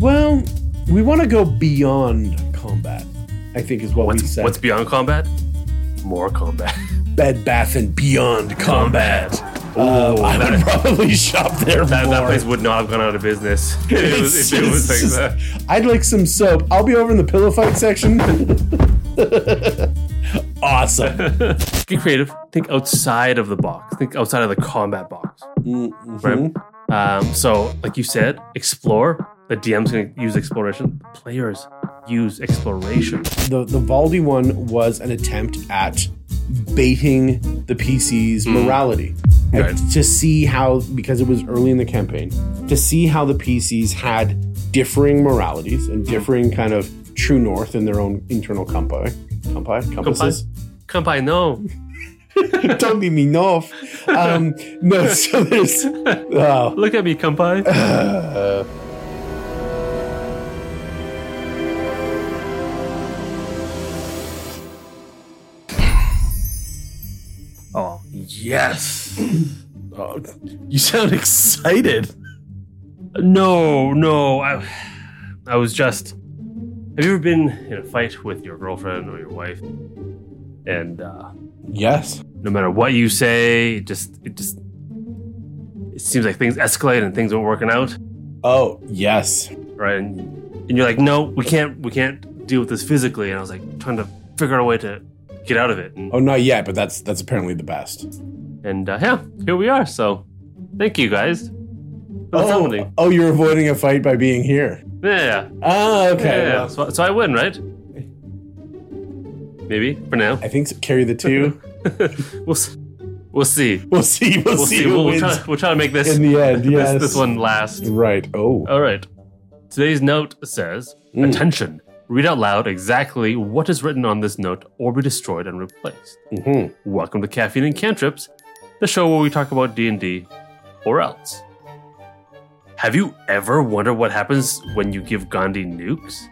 Well, we want to go beyond combat. I think is what we What's, said. what's beyond combat? More combat. Bed Bath and Beyond combat. Oh, Uh, I would probably shop there That, more. that place would not have gone out of business it was, if it was like that. I'd like some soap. I'll be over in the pillow fight section. awesome. Get creative. Think outside of the box. Think outside of the combat box. Mhm. Right. Um, so, like you said, explore. The DM's going to use exploration. Players use exploration. The the Valdi one was an attempt at baiting the PC's morality. Right. To see how, because it was early in the campaign, to see how the PCs had differing moralities and differing kind of true north in their own internal compi, compi, compasses. Kampai, no. Don't leave me off. Um, no, so there's. Oh. Look at me, Kampai. Uh, yes. oh, you sound excited. No, no. I, I was just. Have you ever been in a fight with your girlfriend or your wife? And uh, Yes. no matter what you say, it just it just it seems like things escalate and things aren't working out, Oh, yes. right? And, and you're like, no, we can't we can't deal with this physically. And I was like trying to figure out a way to get out of it. And, Oh, not yet, but that's that's apparently the best. and uh, yeah, here we are. So thank you guys. for the Oh, company. oh, you're avoiding a fight by being here. Yeah, Ah, yeah, okay. yeah. well, So, so I win, right? Maybe for now. I think so. carry the two. we'll s- we'll see. We'll see. We'll, We'll see, see. who We'll, we'll wins try, we'll try to make this in the end. this, Yes. this one last. Right. Oh. All right. Today's note says, Mm. "Attention! Read out loud exactly what is written on this note, or be destroyed and replaced." Mhm. Welcome to Caffeine and Cantrips, the show where we talk about D and D, or else. Have you ever wondered what happens when you give Gandhi nukes?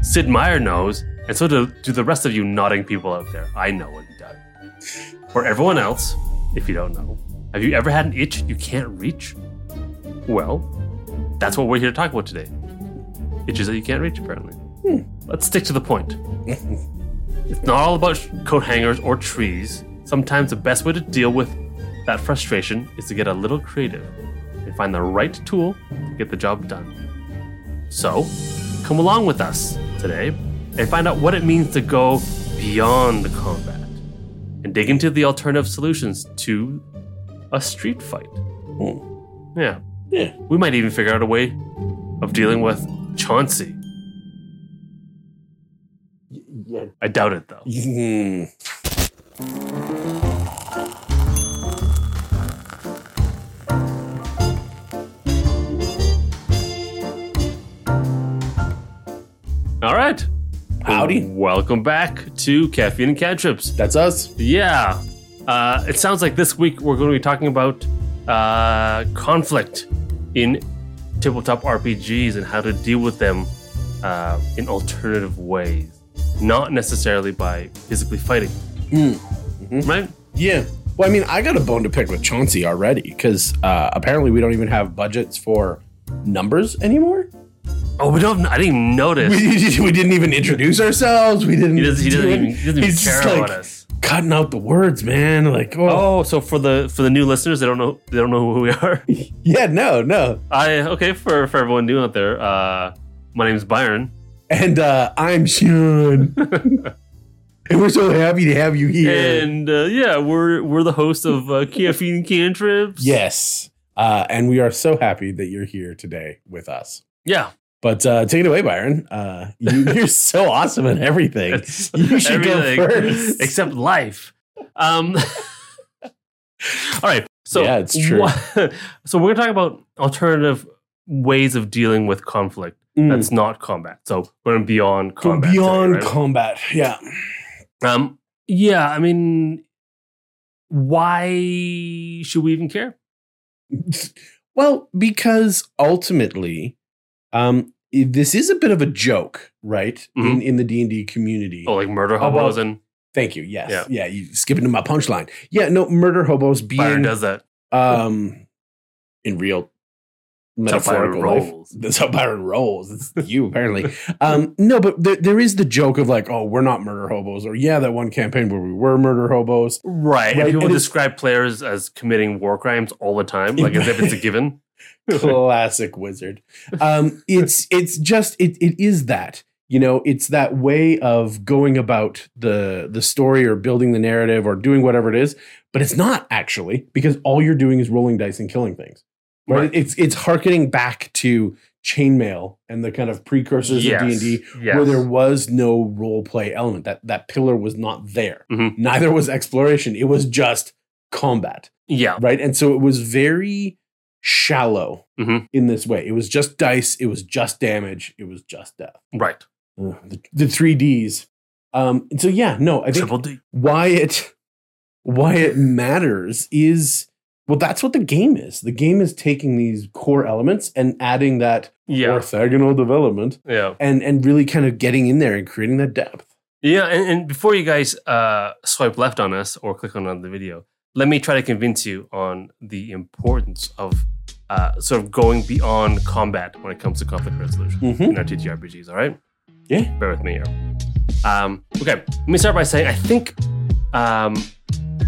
Sid Meier knows, and so do, do the rest of you nodding people out there. I know what he does. For everyone else, if you don't know, have you ever had an itch you can't reach? Well, that's what we're here to talk about today. Itches that you can't reach, apparently. Let's stick to the point. it's not all about coat hangers or trees. Sometimes the best way to deal with that frustration is to get a little creative and find the right tool to get the job done. So, come along with us today and find out what it means to go beyond the combat and dig into the alternative solutions to a street fight. Hmm. Yeah. Yeah. We might even figure out a way of dealing with Chauncey. Yeah. I doubt it though. Mhm. All right. Howdy. Welcome back to Caffeine and Cantrips. That's us. Yeah. Uh, it sounds like this week we're going to be talking about uh, conflict in tabletop RPGs and how to deal with them uh, in alternative ways, not necessarily by physically fighting. Mm. Right? Yeah. Well, I mean, I got a bone to pick with Chauncey already because uh, apparently we don't even have budgets for numbers anymore. Oh, we don't. I didn't even notice. We, we didn't even introduce ourselves. We didn't. He doesn't. He doesn't even. He doesn't even He's care just about like us. Cutting out the words, man. Like, oh, Oh, so for the for the new listeners, they don't know. They don't know who we are. yeah, no, no. I okay for for everyone new out there. Uh, my name's Byron. And uh, I'm Sean, and we're so happy to have you here. And uh, yeah, we're we're the host of uh, Caffeine Cantrips. yes, uh, and we are so happy that you're here today with us. yeah. But uh, take it away, Byron. Uh, you, you're so awesome at everything. It's You should go first. except life. Um. all right. So Yeah, it's true. wha- so we're gonna talk about alternative ways of dealing with conflict. Mm. That's not combat. So we're beyond Go combat. beyond today, right? combat. Yeah. Um, yeah, I mean, why should we even care? Well, because ultimately, um, this is a bit of a joke, right? In Mhm. in the D and D community. Oh, like murder hobos and Thank you. Yes. Yeah. Yeah. You skipping to my punchline. Yeah. No, murder hobos Byron does that. um in real metaphorical life. rolls. That's how Byron rolls. It's you apparently. um, no, but there, there is the joke of like, oh, we're not murder hobos, or yeah, that one campaign where we were murder hobos. Right. Right, And people and describe players as committing war crimes all the time, like as if it's a given. Classic wizard. Um, it's it's just it it is that you know it's that way of going about the the story or building the narrative or doing whatever it is, but it's not actually because all you're doing is rolling dice and killing things. Right? Right. It's it's harkening back to chainmail and the kind of precursors Yes. of D and D Yes. where there was no role play element. That that pillar was not there. Mhm. Neither was exploration. It was just combat, yeah. right? And so it was very shallow Mhm. in this way. It was just dice. It was just damage. It was just death. Right. Ugh, the, the three Ds. Um, and so yeah, no, I think why it why it matters is well, that's what the game is. The game is taking these core elements and adding that Yeah. orthogonal development Yeah. and and really kind of getting in there and creating that depth. Yeah. And, and before you guys uh, swipe left on us or click on the video, let me try to convince you on the importance of uh, sort of going beyond combat when it comes to conflict resolution Mhm. in our TTRPGs. All right. Yeah. Bear with me here. Um, okay. Let me start by saying I think um,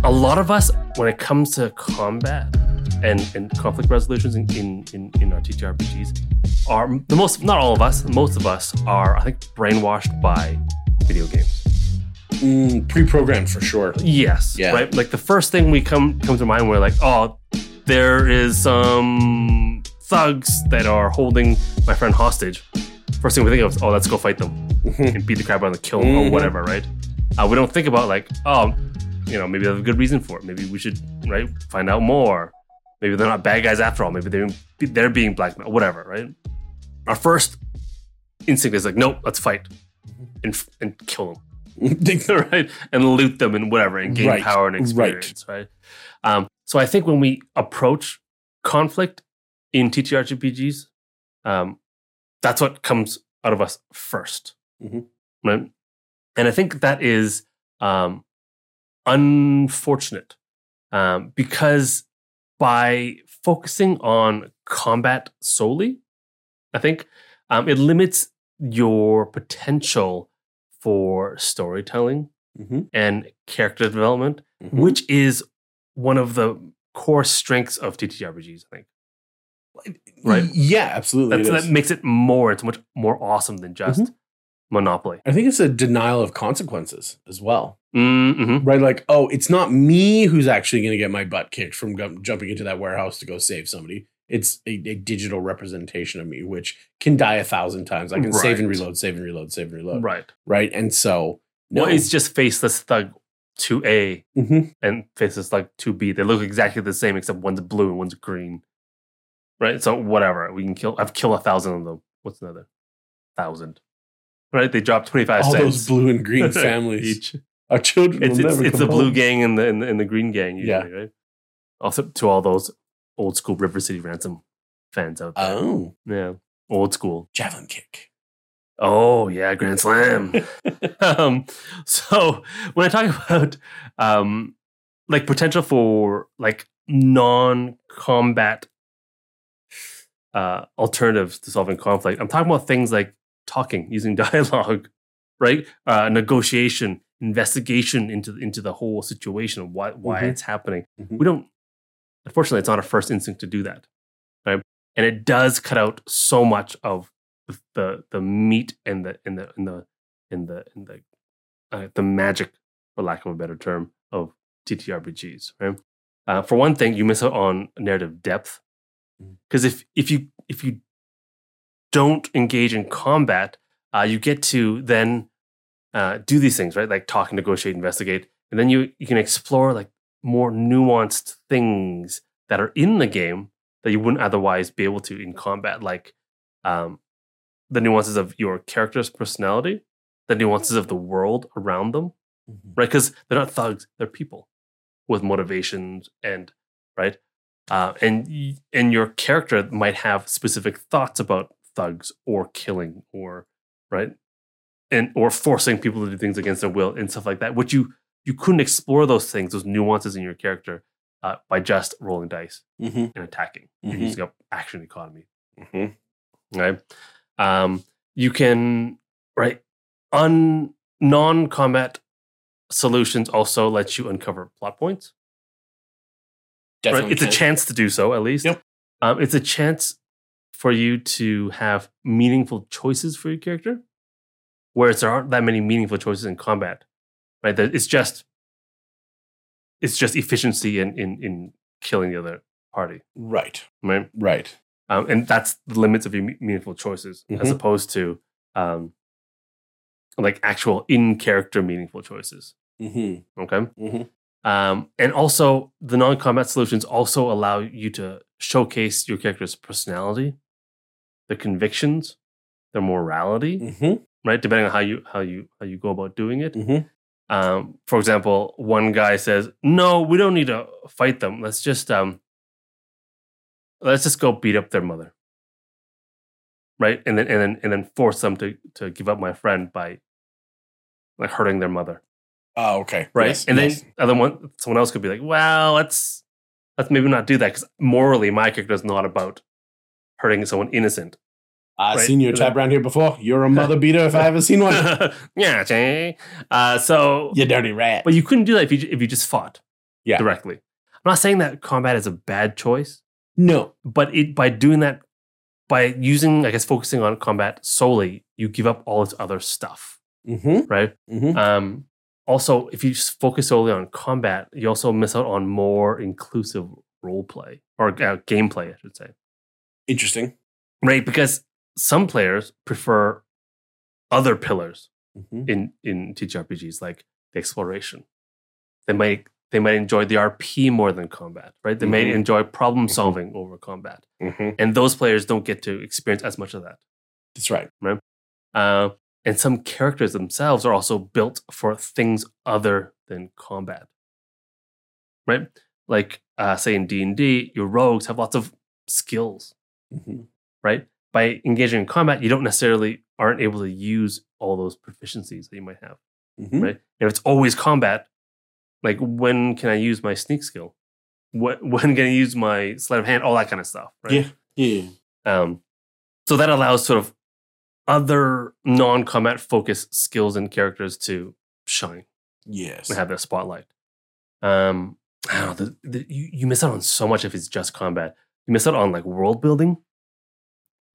a lot of us, when it comes to combat and, and conflict resolutions in, in, in, in our TTRPGs, are the most, not all of us, most of us are, I think, brainwashed by video games. Mm, pre-programmed for sure. Yes. Yeah. Right. Like the first thing we come come to mind, we're like, oh, there is some thugs that are holding my friend hostage. First thing we think of is, oh, let's go fight them Mhm. and beat the crap out of them, kill them, or Mhm. whatever. Right. Uh, we don't think about like, oh, you know, maybe they have a good reason for it. Maybe we should right find out more. Maybe they're not bad guys after all. Maybe they're they're being blackmailed. Whatever. Right. Our first instinct is like, nope, let's fight and and kill them. right? And loot them and whatever and gain Right, power and experience, right? Um, so I think when we approach conflict in TTRPGs, um, that's what comes out of us 1st Mhm. right? And I think that is um, unfortunate um, because by focusing on combat solely, I think um, it limits your potential for storytelling Mhm. and character development, Mhm. which is one of the core strengths of TTRPGs. I think Right. Yeah, absolutely. That's, it makes it more. It's much more awesome than just Mm-hmm. Monopoly. I think it's a denial of consequences as well. Mm-hmm. Right? Like, oh, it's not me who's actually going to get my butt kicked from gu- jumping into that warehouse to go save somebody. It's a, a digital representation of me, which can die a thousand times. I can save and reload, save and reload, save and reload. Right. Right. And so, no. Well, it's just faceless thug to A Mhm. and faceless thug 2B. They look exactly the same except one's blue and one's green. Right. So whatever we can kill. I've killed a thousand of them. What's another thousand? Right. They dropped twenty five all cents those blue and green families. each. Our children It's will it's, never it's come the blue gang and the, and the and the green gang usually, Yeah. right? Also to all those old school River City Ransom fans out there. Oh, yeah. Old school. javelin kick. Oh yeah, Grand Slam. um, so when I talk about um, like potential for like non-combat uh, alternatives to solving conflict, I'm talking about things like talking, using dialogue, right? Uh, negotiation, investigation into into the whole situation, why why Mhm. it's happening. Mhm. We don't. Unfortunately, it's not our first instinct to do that, right? And it does cut out so much of the the, the meat and the and the and the and the and the uh, the magic, for lack of a better term, of TTRPGs. Right. Uh, for one thing, you miss out on narrative depth Mm. because if if you if you don't engage in combat, uh, you get to then uh, do these things, right? Like talk, negotiate, investigate, and then you you can explore like more nuanced things that are in the game that you wouldn't otherwise be able to in combat, like um, the nuances of your character's personality, the nuances of the world around them, Mhm. right? Because they're not thugs; they're people with motivations and right. Uh, and and your character might have specific thoughts about thugs or killing or right and or forcing people to do things against their will and stuff like that which you you couldn't explore those things those nuances in your character uh, by just rolling dice Mhm. and attacking you're Mhm. using up action economy Mhm. right? Um, you can right un non-combat solutions also let you uncover plot points. right? It's a chance to do so, at least. Yep. Um, it's a chance for you to have meaningful choices for your character, whereas there aren't that many meaningful choices in combat. Right? That It's just it's just efficiency in in, in killing the other party. Right. Right. Right. Um, and that's the limits of your meaningful choices, as Mhm. opposed to um, like actual in character meaningful choices. Mm-hmm. Okay. Mm-hmm. Um, and also, the non combat solutions also allow you to showcase your character's personality, their convictions, their morality, Mm-hmm. Right? Depending on how you how you how you go about doing it. Mm-hmm. Um, for example, one guy says, "No, we don't need to fight them. Let's just um, let's just go beat up their mother." Right, and then and then and then force them to to give up my friend by like hurting their mother Oh, okay. right? Yes, and yes. then other one, someone else could be like, "Well, let's let's maybe not do that because morally, my character is not about hurting someone innocent." I've right. seen you tap around here before. You're a mother beater if I ever seen one. yeah, Jay. Uh, so, you dirty rat. but you couldn't do that if you if you just fought Yeah. directly. I'm not saying that combat is a bad choice, no. but it by doing that, by using, I guess, focusing on combat solely, you give up all this other stuff, Mm-hmm. right? Mm-hmm. Um, also, if you just focus solely on combat, you also miss out on more inclusive role play or uh, gameplay, I should say, Interesting. right? Because some players prefer other pillars Mm-hmm. in in TTRPGs, like the exploration. They might they might enjoy the RP more than combat, right? They may Mhm. enjoy problem solving over combat, Mm-hmm. and those players don't get to experience as much of that. That's right. Uh, and some characters themselves are also built for things other than combat, right? Like, uh, say in D and D, your rogues have lots of skills, Mm-hmm. right? By engaging in combat, you don't necessarily aren't able to use all those proficiencies that you might have, Mm-hmm. right? And if it's always combat, like when can I use my sneak skill? What when can I use my sleight of hand? All that kind of stuff, right? Yeah. Yeah. Um, so that allows sort of other non-combat focused skills and characters to shine Yes. and have their spotlight. Um, I don't know. The, the, you, you miss out on so much if it's just combat. You miss out on like world building,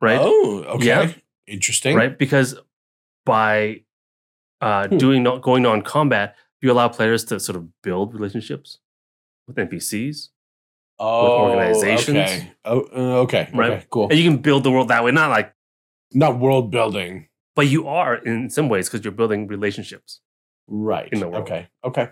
right? Oh, okay. Yeah. Interesting. Right, because by uh, Hmm. doing not going on combat, you allow players to sort of build relationships with NPCs, Oh, organizations. Okay. Oh, uh, okay. Right. Okay. Cool. and you can build the world that way. Not like, Not world building. but you are in some ways because you're building relationships. Right. In the world. Okay. Okay.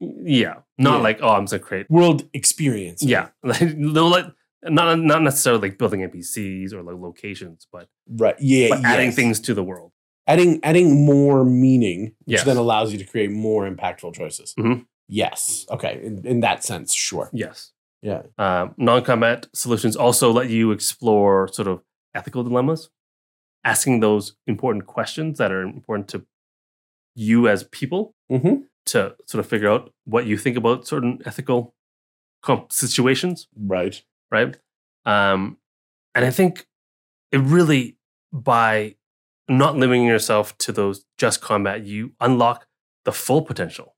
Yeah, not Yeah. like oh, I'm gonna create. World experience. Yeah, like no, like not not necessarily like building NPCs or like locations, but Right. Yeah. but adding yes. things to the world. Adding adding more meaning, which Yes. then allows you to create more impactful choices. Mhm. Yes. Okay. In, in that sense, sure. Yes, Yeah. um, non-combat solutions also let you explore sort of ethical dilemmas, asking those important questions that are important to you as people Mm-hmm. to sort of figure out what you think about certain ethical situations. Right. Right? Um, and I think it really, by not limiting yourself to those just combat, you unlock the full potential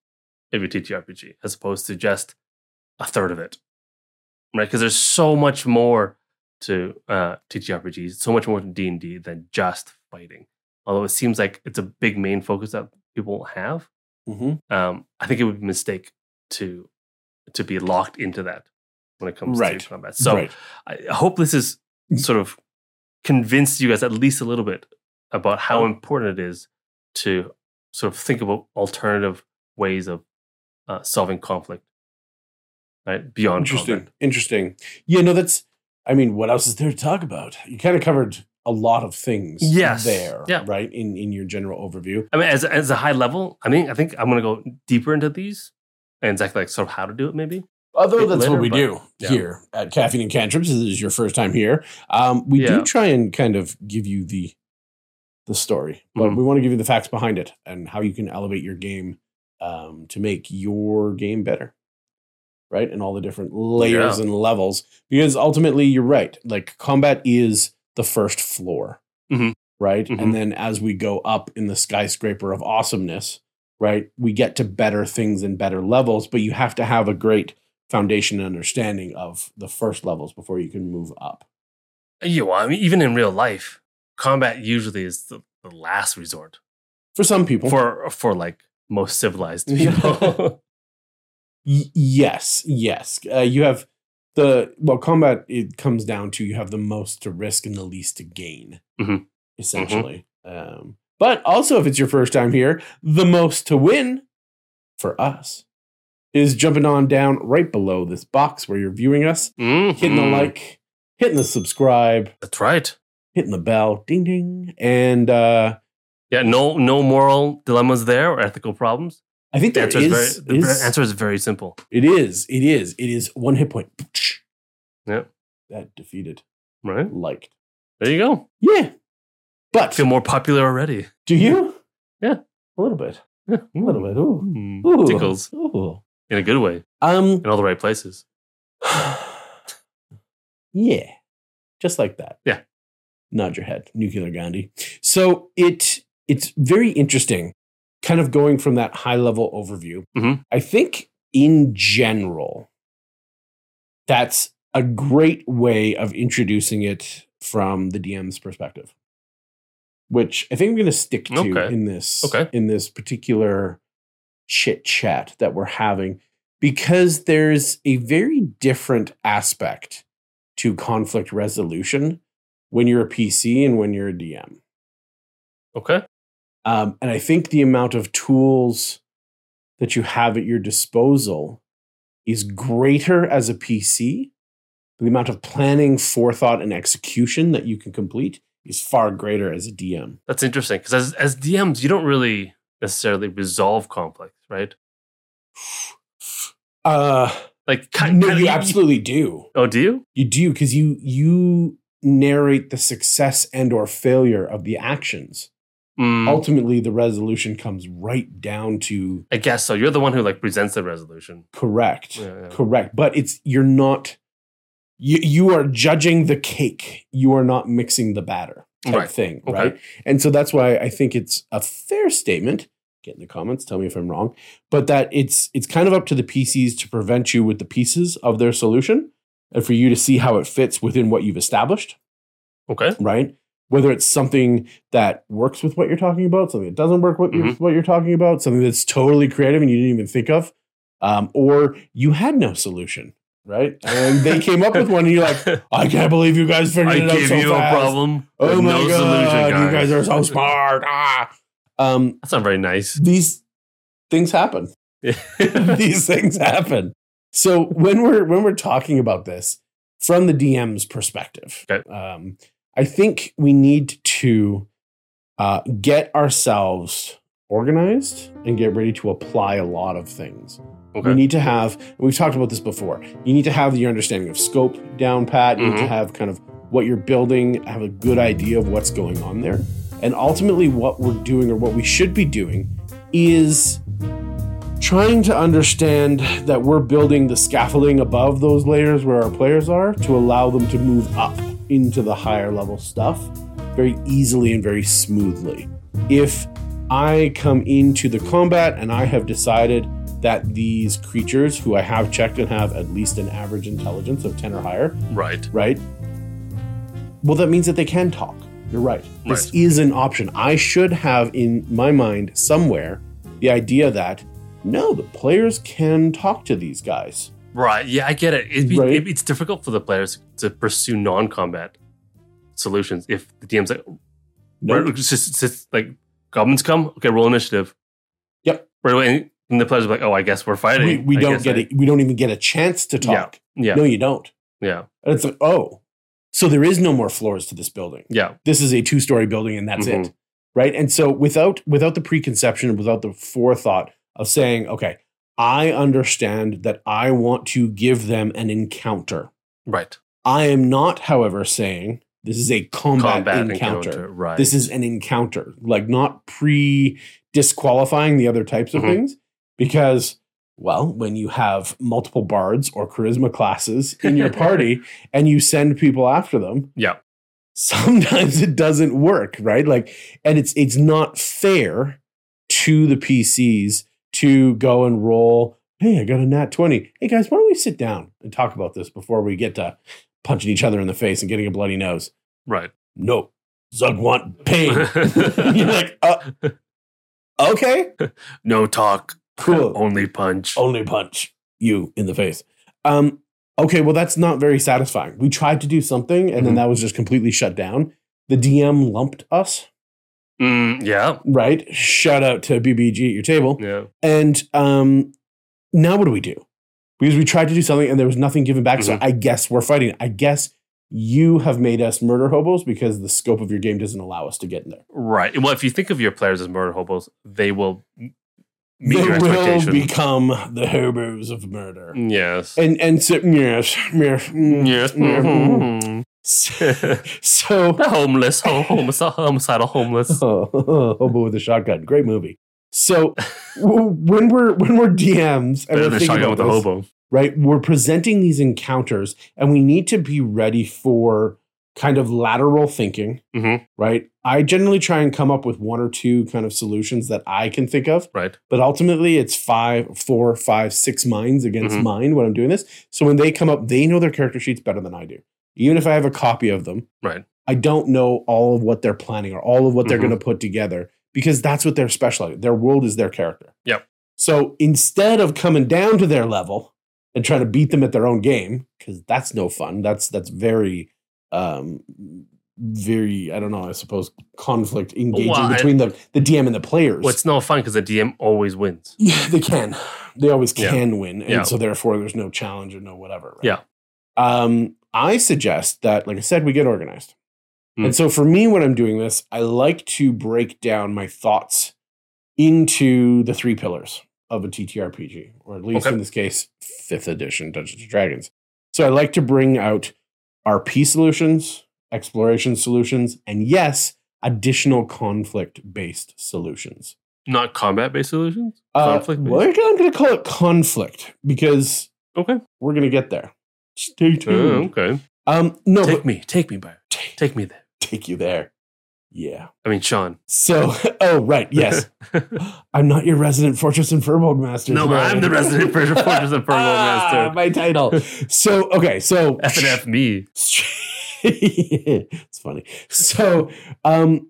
of your TTRPG as opposed to just a third of it, right? Because there's so much more to uh, TTRPGs, so much more to D and D than just fighting. Although it seems like it's a big main focus that people have, Mm-hmm. um, I think it would be a mistake to to be locked into that when it comes Right. to combat. So right. I hope this has sort of convinced you guys at least a little bit about how important it is to sort of think about alternative ways of uh, solving conflict, right? Beyond Interesting. Interesting. Yeah, no, that's I mean, what else is there to talk about? You kind of covered a lot of things Yes. there, Yeah. right? In in your general overview. I mean, as as a high level, I mean, I think I'm going to go deeper into these and exactly like sort of how to do it, maybe. Although that's later, what we but- do yeah. here at Caffeine and Cantrips. This is your first time here. Um, we Yeah. do try and kind of give you the the story, but Mhm. we want to give you the facts behind it and how you can elevate your game um, to make your game better, right? And all the different layers Yeah. and levels. Because ultimately, you're right. Like combat is the first floor. Mhm. Right. Mhm. And then as we go up in the skyscraper of awesomeness, right, we get to better things and better levels, but you have to have a great foundation and understanding of the first levels before you can move up. Yeah, well, I mean, even in real life, combat usually is the, the last resort For some people. for for like most civilized people. Y- yes, yes. Uh, you have the well combat. It comes down to you have the most to risk and the least to gain, Mhm. essentially. Um, but also, if it's your first time here, the most to win for us is jumping on down right below this box where you're viewing us, hitting the like, hitting the subscribe, That's right. hitting the bell, ding ding, and uh, Yeah, no no moral dilemmas there or ethical problems. I think The answer is, is, very, the is- answer is very simple. it is it is it is one hit point. Yeah. that defeated Right? liked. There you go. Yeah. But feel more popular already. do you? Yeah. A little bit. Yeah. A little bit. Ooh. Mm. Ooh. Tickles Ooh. In a good way Um in all the right places. Yeah. Just like that. Yeah. Nod your head. Nuclear Gandhi. So it it's very interesting, kind of going from that high level overview. Mhm. I think in general, that's a great way of introducing it from the DM's perspective. Which I think I'm gonna stick to Okay. in this Okay. in this particular chit chat that we're having because there's a very different aspect to conflict resolution when you're a PC and when you're a DM. Okay. Um, and I think the amount of tools that you have at your disposal is greater as a PC. The amount of planning, forethought, and execution that you can complete is far greater as a DM. That's interesting because as as DMs, you don't really necessarily resolve conflict, right? Uh, Like, kind, no, kind you absolutely do. Oh, do you? You do because you you narrate the success and or failure of the actions. Mm, Ultimately, the resolution comes right down to I guess so. You're the one who like presents the resolution. correct. Yeah, yeah. Correct. But it's you're not you you are judging the cake. You are not mixing the batter type Right. thing. Okay. Right. And so that's why I think it's a fair statement. Get in the comments, tell me if I'm wrong. But that it's it's kind of up to the PCs to prevent you with the pieces of their solution and for you to see how it fits within what you've established, Okay. right? Whether it's something that works with what you're talking about, something that doesn't work with Mhm. what you're talking about, something that's totally creative and you didn't even think of, um, or you had no solution, right? And they came up with one, and you're like, I can't believe you guys figured I it out gave so you fast. a problem. Oh my no god, solution, you guys are so smart. Ah. Um, That's not very nice. these things happen. these things happen. So when we're when we're talking about this from the DM's perspective, Okay. um, I think we need to uh, get ourselves organized and get ready to apply a lot of things. We okay. need to have. We've talked about this before. You need to have your understanding of scope down pat. You need to Mhm. have kind of what you're building, have a good idea of what's going on there, and ultimately what we're doing or what we should be doing is trying to understand that we're building the scaffolding above those layers where our players are to allow them to move up into the higher level stuff very easily and very smoothly. If I come into the combat and I have decided that these creatures who I have checked and have at least an average intelligence of 10 or higher, right. right? Well, that means that they can talk. You're right. This is an option. I should have in my mind somewhere the idea that no, the players can talk to these guys. Right. Yeah, I get it. It'd be, Right. it- it's difficult for the players to pursue non-combat solutions if the DM's like, No, right, just, just like goblins come. Okay, roll initiative. Yep. Right away, and the players are like, "Oh, I guess we're fighting." we, we don't get I- it. We don't even get a chance to talk. Yeah. No, you don't. Yeah. And it's like, oh, so there is no more floors to this building. Yeah. This is a two-story building, and that's Mhm. it, right? And so without without the preconception, without the forethought of saying, okay, I understand that I want to give them an encounter. Right. I am not, however, saying this is a combat, Combat encounter. encounter. Right. This is an encounter, like not pre disqualifying the other types of Mhm. things. Because, well, when you have multiple bards or charisma classes in your party and you send people after them, Yeah. sometimes it doesn't work, right? Like, and it's it's not fair to the PCs to go and roll. Hey, I got a nat 20. Hey guys, why don't we sit down and talk about this before we get to punching each other in the face and getting a bloody nose? Right. No. Zug want pain. You're like, uh, okay, no talk. Cool. Only punch. Only punch you in the face. Um, okay, well, that's not very satisfying. We tried to do something and then Mhm. that was just completely shut down. The DM lumped us, Mm, yeah. right? Shout out to BBG at your table. Yeah. And um, now what do we do? Because we tried to do something and there was nothing given back. So Mhm. I guess we're fighting. I guess you have made us murder hobos because the scope of your game doesn't allow us to get in there. Right. Well, if you think of your players as murder hobos, they will meet they your will become the hobos of murder. yes. And and so yes, yes, mm, yes. mm, mm. Mhm. So, so the homeless, ho- homicidal, homeless. Hobo with a shotgun, great movie. So when we're when we're DMs and Better we're thinking shotgun about this, hobo. right, we're presenting these encounters, and we need to be ready for kind of lateral thinking. Mhm. Right, I generally try and come up with one or two kind of solutions that I can think of, Right. but ultimately it's five, four, five, six minds against Mhm. mine when I'm doing this. So when they come up, they know their character sheets better than I do. Even if I have a copy of them, Right. I don't know all of what they're planning or all of what they're Mhm. going to put together because that's what they're special at. Their world is their character. Yep. So instead of coming down to their level and trying to beat them at their own game, because that's no fun. That's that's very um very I don't know, I suppose conflict engaging Well, I- between the, the DM and the players. Well, it's no fun because the DM always wins. Yeah, they can. They always Yeah. can win, and Yeah. so therefore there's no challenge or no whatever. right? Yeah. Um, I suggest that, like I said, we get organized. Mm. And so for me, when I'm doing this, I like to break down my thoughts into the three pillars of a TTRPG, or at least Okay. in this case, fifth edition Dungeons and Dragons. So I like to bring out RP solutions, exploration solutions, and yes, additional conflict based solutions. Not combat based solutions? Uh, Conflict-based? well, I'm going to call it conflict because Okay. we're going to get there. Stay Oh, tuned. okay. Um, no, Take but me. Take me, take, Take me there. take you there. Yeah. I mean, Sean. So, oh right, yes, I'm not your resident Fortress and Furbolg master. No, today. I'm the resident Fortress and Furbolg Ah, master. My title. So, okay, so F and F me. it's funny. So, um,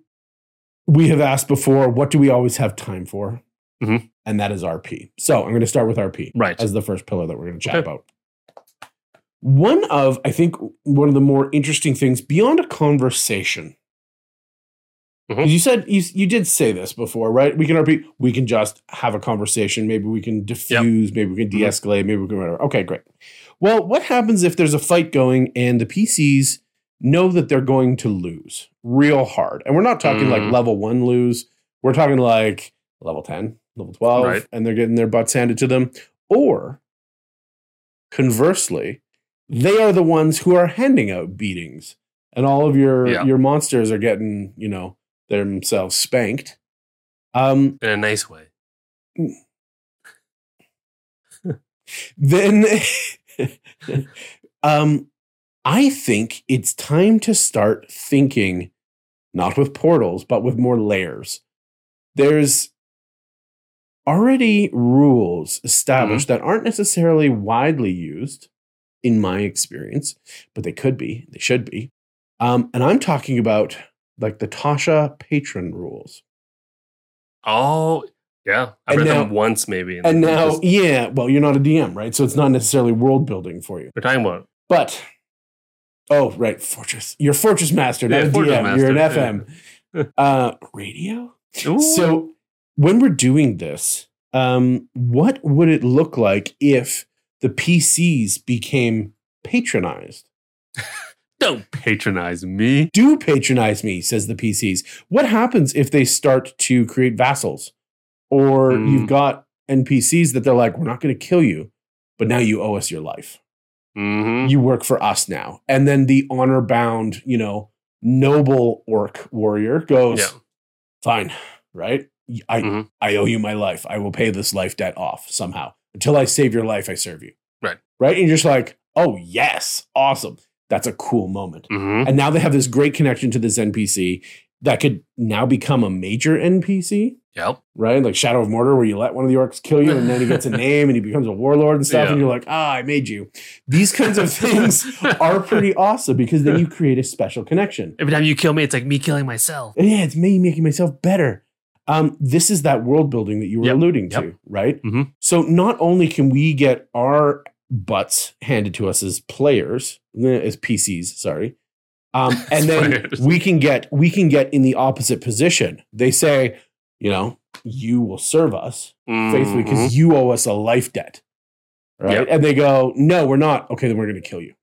we have asked before, what do we always have time for? Mhm. And that is RP. So I'm going to start with RP Right. as the first pillar that we're going to chat Okay. about. One of, I think, one of the more interesting things beyond a conversation. Mhm. 'Cause You said you you did say this before, right? We can RP. We can just have a conversation. Maybe we can diffuse. Maybe we can Mhm. de-escalate. Maybe we can whatever. Okay, great. Well, what happens if there's a fight going and the PCs know that they're going to lose real hard? And we're not talking like Mm. level one lose. We're talking like level 10, level 12, Right. and they're getting their butts handed to them. Or conversely, they are the ones who are handing out beatings. And all of your Yeah. your monsters are getting, you know, themselves spanked. Um, In a nice way. then um i think it's time to start thinking not with portals but with more layers there's already rules established that aren't necessarily widely used in my experience but they could be they should be um and i'm talking about like the tasha patron rules Oh, yeah. I And read now- them once, maybe. and now just- yeah well you're not a dm right so it's not necessarily world building for you we're talking about. But oh, right, Fortress. You're Fortress Master, not Yeah, a Fortress DM. You're an Master, FM. uh, radio. Ooh. So when we're doing this, um, what would it look like if the PCs became patronized? don't patronize me. Do patronize me, says the PCs. What happens if they start to create vassals? Or Hmm. you've got NPCs that they're like, we're not going to kill you, but now you owe us your life. Mm-hmm. you work for us now. And then the honor bound, you know, noble orc warrior goes, Yeah. fine, right? I, Mhm. I owe you my life. I will pay this life debt off somehow. Until I save your life, I serve you. Right. Right. And you're just like, oh, yes, awesome. That's a cool moment. hmm And now they have this great connection to this NPC that could now become a major NPC, Yep. right? Like Shadow of Mordor, where you let one of the orcs kill you and then he gets a name and he becomes a warlord and stuff. Yeah. And you're like, ah, I made you. These kinds of things are pretty awesome because then you create a special connection. Every time you kill me, it's like me killing myself. And yeah, it's me making myself better. Um, this is that world building that you were Yep. alluding Yep. to, right? Mhm. So not only can we get our butts handed to us as players, eh, as PCs, sorry, um, and then we can get we can get in the opposite position. They say, you know, you will serve us faithfully Mhm. because you owe us a life debt, right? Yep. And they go, no, we're not. Okay, then we're going to kill you.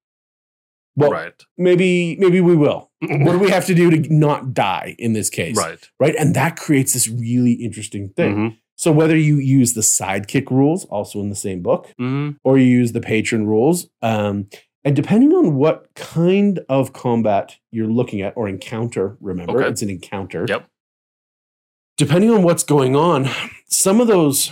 Well, right. maybe maybe we will. What do we have to do to not die in this case? right. right? And that creates this really interesting thing. Mhm. So whether you use the sidekick rules, also in the same book, Mhm. or you use the patron rules, um, and depending on what kind of combat you're looking at or encounter, remember Okay. it's an encounter. Yep. Depending on what's going on, some of those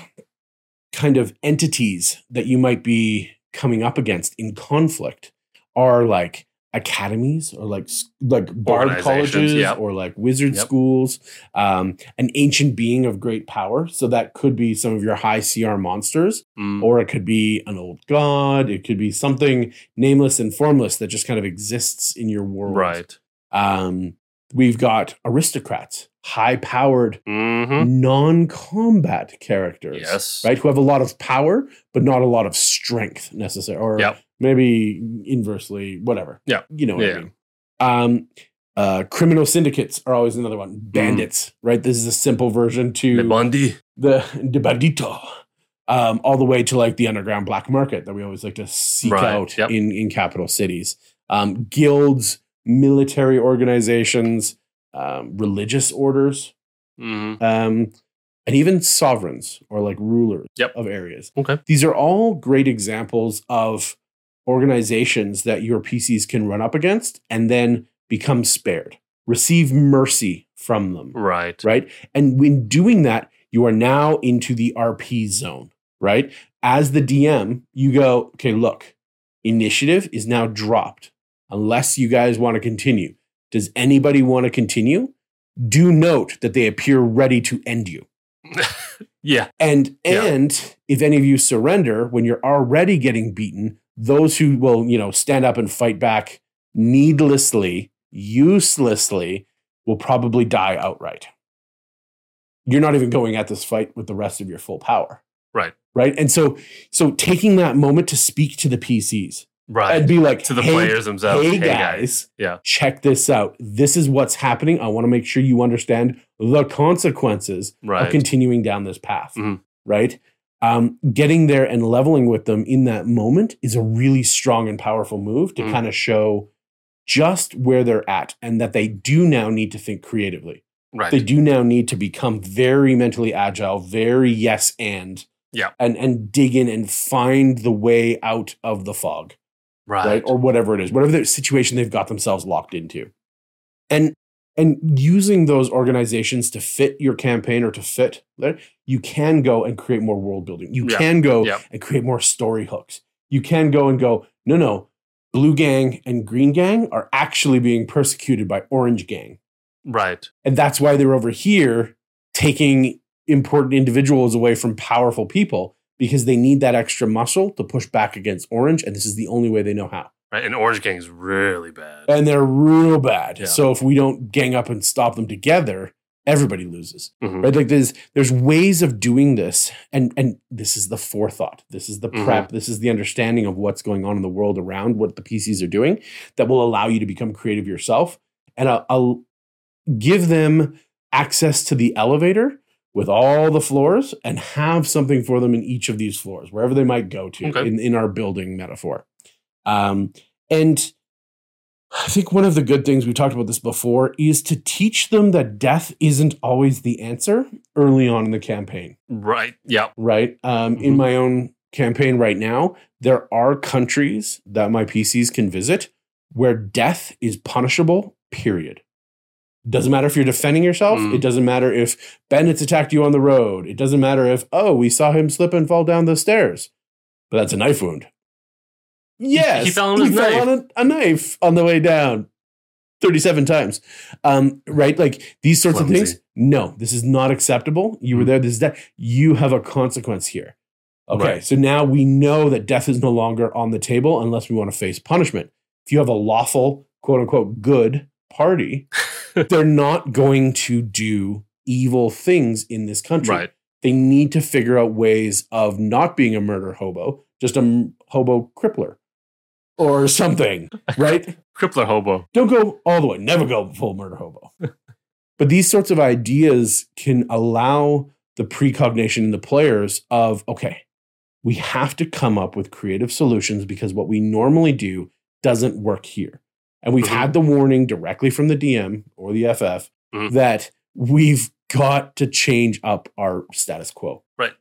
kind of entities that you might be coming up against in conflict are like academies or like like bard colleges yep. or like wizard Yep. schools um, an ancient being of great power so that could be some of your high cr monsters Mm. or it could be an old god it could be something nameless and formless that just kind of exists in your world Right. um, we've got aristocrats high powered hmm non-combat characters Yes. right who have a lot of power but not a lot of strength necessarily or Yep. Maybe inversely whatever Yeah. you know what Yeah. i mean um uh criminal syndicates are always another one bandits right this is a simple version to Le Bondi. the de bandito um all the way to like the underground black market that we always like to seek Right. out Yep. in in capital cities um guilds military organizations um religious orders hmm um, and even sovereigns or like rulers Yep. of areas. Okay. These are all great examples of organizations that your PCs can run up against and then become spared, receive mercy from them, Right. right? And when doing that, you are now into the RP zone, right? As the DM, you go, okay, look, initiative is now dropped unless you guys want to continue. Does anybody want to continue? Do note that they appear ready to end you. Yeah. And Yeah. and if any of you surrender when you're already getting beaten, those who will, you know, stand up and fight back needlessly, uselessly, will probably die outright. You're not even going at this fight with the rest of your full power. Right. Right. And so so taking that moment to speak to the PCs Right. and be like to the "Hey, players themselves. Hey, guys, Yeah. check this out. This is what's happening. I want to make sure you understand the consequences Right. of continuing down this path. Mhm. Right. Um, getting there and leveling with them in that moment is a really strong and powerful move to Mhm. kind of show just where they're at and that they do now need to think creatively. right. They do now need to become very mentally agile, very yes and Yeah. and and dig in and find the way out of the fog right. right? Or whatever it is, whatever the situation they've got themselves locked into. And and using those organizations to fit your campaign or to fit that, you can go and create more world building. You Yeah. can go Yeah. and create more story hooks. You can go and go, no, no, blue gang and green gang are actually being persecuted by orange gang. right. And that's why they're over here taking important individuals away from powerful people because they need that extra muscle to push back against orange. And this is the only way they know how. Right. And Orange Gang is really bad. and they're real bad. Yeah. So if we don't gang up and stop them together, everybody loses. Mhm. Right? Like there's there's ways of doing this, and and this is the forethought. This is the prep. This is the understanding of what's going on in the world around what the PCs are doing that will allow you to become creative yourself. And I'll, I'll give them access to the elevator with all the floors and have something for them in each of these floors, wherever they might go to Okay. in, in our building metaphor. Um, and I think one of the good things we talked about this before is to teach them that death isn't always the answer early on in the campaign, Right. Yeah. right? Um, In Mhm. my own campaign right now, there are countries that my PCs can visit where death is punishable, period. Doesn't matter if you're defending yourself. Mm. It doesn't matter if bandits attacked you on the road. It doesn't matter if, oh, we saw him slip and fall down the stairs. But that's a knife wound. Yes, he fell on he fell on a, a knife on the way down, thirty-seven times. Um, right, like these sorts of things. No, this is not acceptable. You were Mhm. there. This is that. You have a consequence here. Okay, Right. so now we know that death is no longer on the table unless we want to face punishment. If you have a lawful, quote unquote, good party, they're not going to do evil things in this country. right. They need to figure out ways of not being a murder hobo, just a m- hobo crippler or something, right? Crippler hobo. Don't go all the way, never go full murder hobo. but these sorts of ideas can allow the precognition in the players of, okay, we have to come up with creative solutions because what we normally do doesn't work here. And we've Mhm. had the warning directly from the DM or the FF Mhm. that we've got to change up our status quo. Right.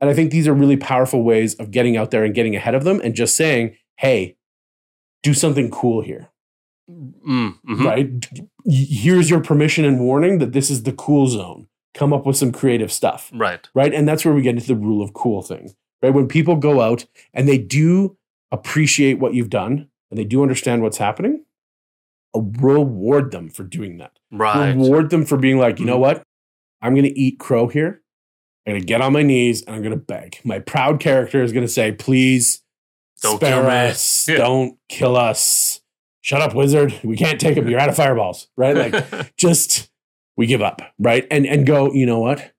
And I think these are really powerful ways of getting out there and getting ahead of them and just saying, hey, do something cool here Mm, mhm. right? Here's your permission and warning that this is the cool zone. Come up with some creative stuff, Right. right? And that's where we get into the rule of cool thing, right? When people go out and they do appreciate what you've done and they do understand what's happening, reward them for doing that. Right. Reward them for being like, you know Mhm. what? I'm going to eat crow here. I'm going to get on my knees and I'm going to beg. My proud character is going to say, please Don't spare kill us. Yeah. Don't kill us. Shut up, wizard. We can't take him. You're out of fireballs, right? Like, just we give up, right? And and go. You know what?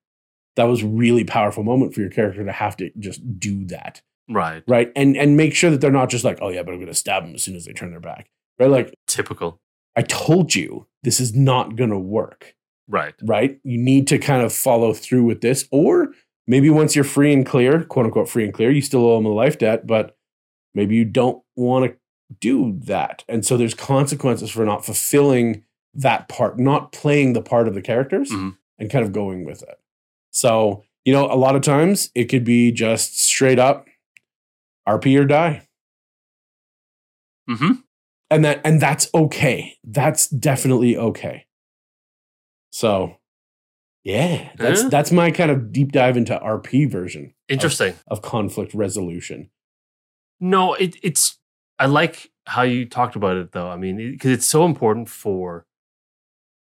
That was really powerful moment for your character to have to just do that, right. right? And and make sure that they're not just like, oh yeah, but I'm going to stab them as soon as they turn their back, right? Like Typical. I told you, this is not going to work, Right. right? You need to kind of follow through with this, or maybe once you're free and clear, quote unquote free and clear, you still owe them a life debt, but maybe you don't want to do that. And so there's consequences for not fulfilling that part, not playing the part of the characters Mhm. and kind of going with it. So, you know, a lot of times it could be just straight up RP or die. Mm-hmm. And that and that's okay. That's definitely okay. So, yeah, that's Yeah. that's my kind of deep dive into RP version Interesting. of conflict resolution. No, it, it's. I like how you talked about it, though. I mean, because it's so important for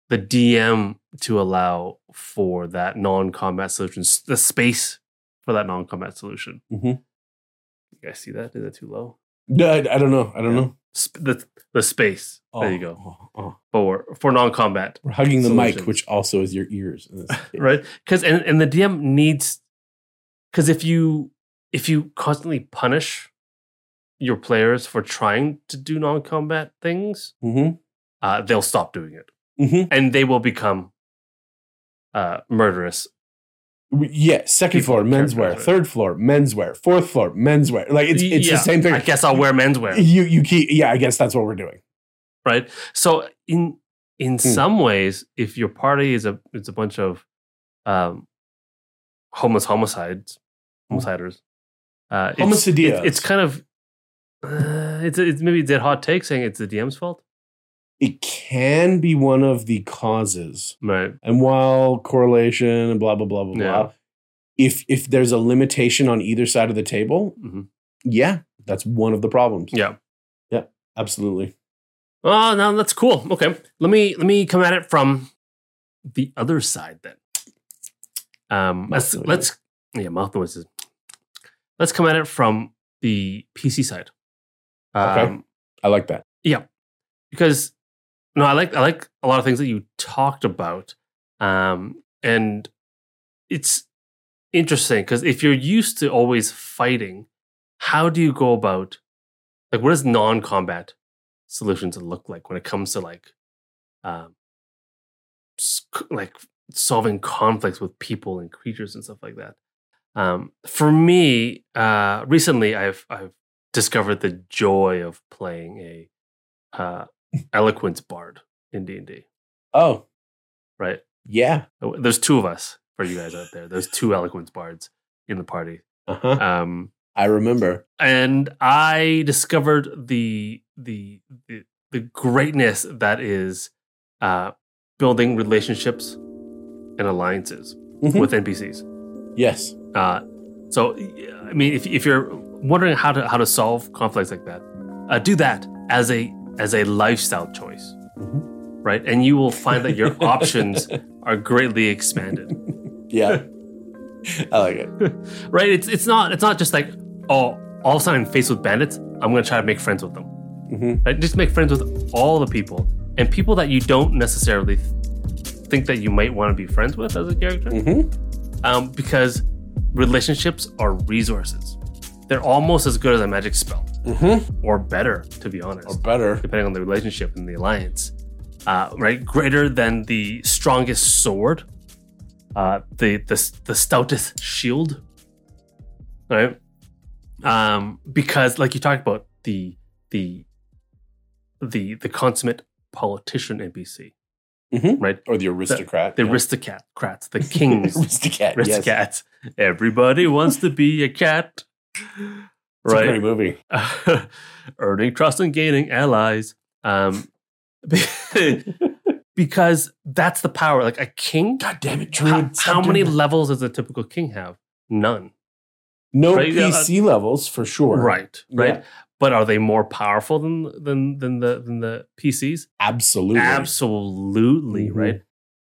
the DM to allow for that non-combat solution, the space for that non-combat solution. Mhm. You guys see that? Is that too low? No, I, I don't know. I don't Yeah. know. Sp- the the space. there you Oh, go. oh, oh. For for non-combat, We're hugging the mic, which also is your ears. in this case. right? Because and and the DM needs because if you if you constantly punish your players for trying to do non-combat things, Mhm. uh, they'll stop doing it. Mhm. and they will become uh, murderous. Yeah, second floor menswear, third floor menswear, fourth floor menswear. Like it's it's Yeah, the same thing. I guess I'll wear menswear, You you keep yeah. I guess that's what we're doing. right? So in in Hmm. some ways, if your party is a it's a bunch of um, homeless homicides, homiciders, uh, it's, it's, it's kind of uh, it's it's maybe a dead hot take saying it's the DM's fault, It can be one of the causes. right? And while correlation and blah blah blah blah Yeah. blah, if if there's a limitation on either side of the table, Mhm. yeah, that's one of the problems. Yeah. Yeah, absolutely. Oh, no, that's cool. Okay, let me let me come at it from the other side then. Um, let's let's yeah, mouth noises. Let's come at it from the PC side. Okay. Um, I like that. Yeah, because no, I like I like a lot of things that you talked about, um, and it's interesting because if you're used to always fighting, how do you go about like what does non-combat solutions look like when it comes to like, um, like solving conflicts with people and creatures and stuff like that. Um, for me, uh, recently I've I've discovered the joy of playing a uh, eloquence bard in D and D. Oh Right? yeah. There's two of us for you guys out there. There's two eloquence bards in the party. Uh-huh. Um, I remember. and I discovered the the the, the greatness that is uh, building relationships and alliances Mhm. with NPCs. Yes. Uh, so, I mean, if, if you're wondering how to how to solve conflicts like that, uh, do that as a as a lifestyle choice, Mhm. right? And you will find that your options are greatly expanded, Yeah. I like it. right? It's it's not it's not just like oh all of a sudden I'm faced with bandits, I'm gonna try to make friends with them, hmm right? Just make friends with all the people and people that you don't necessarily th- think that you might want to be friends with as a character. hmm um, because relationships are resources. They're almost as good as a magic spell, hmm or better, to be honest, Or better. depending on the relationship and the alliance. Uh, right, greater than the strongest sword, uh, the the the stoutest shield. Right, um, because like you talked about the the the the consummate politician NPC, Mhm. right? Or the aristocrat. The yeah. aristocrats, the kings, aristocrat. Rich yes. Everybody wants to be a cat. It's a great Right. movie. Earning trust and gaining allies. Um, because that's the power. Like a king. God damn it, How, Druid. how stop many that. levels does a typical king have? None. No right, yeah, uh, PC levels for sure. Right. Right. Yeah. But are they more powerful than than than the than the PCs? Absolutely. Absolutely. Mhm. Right.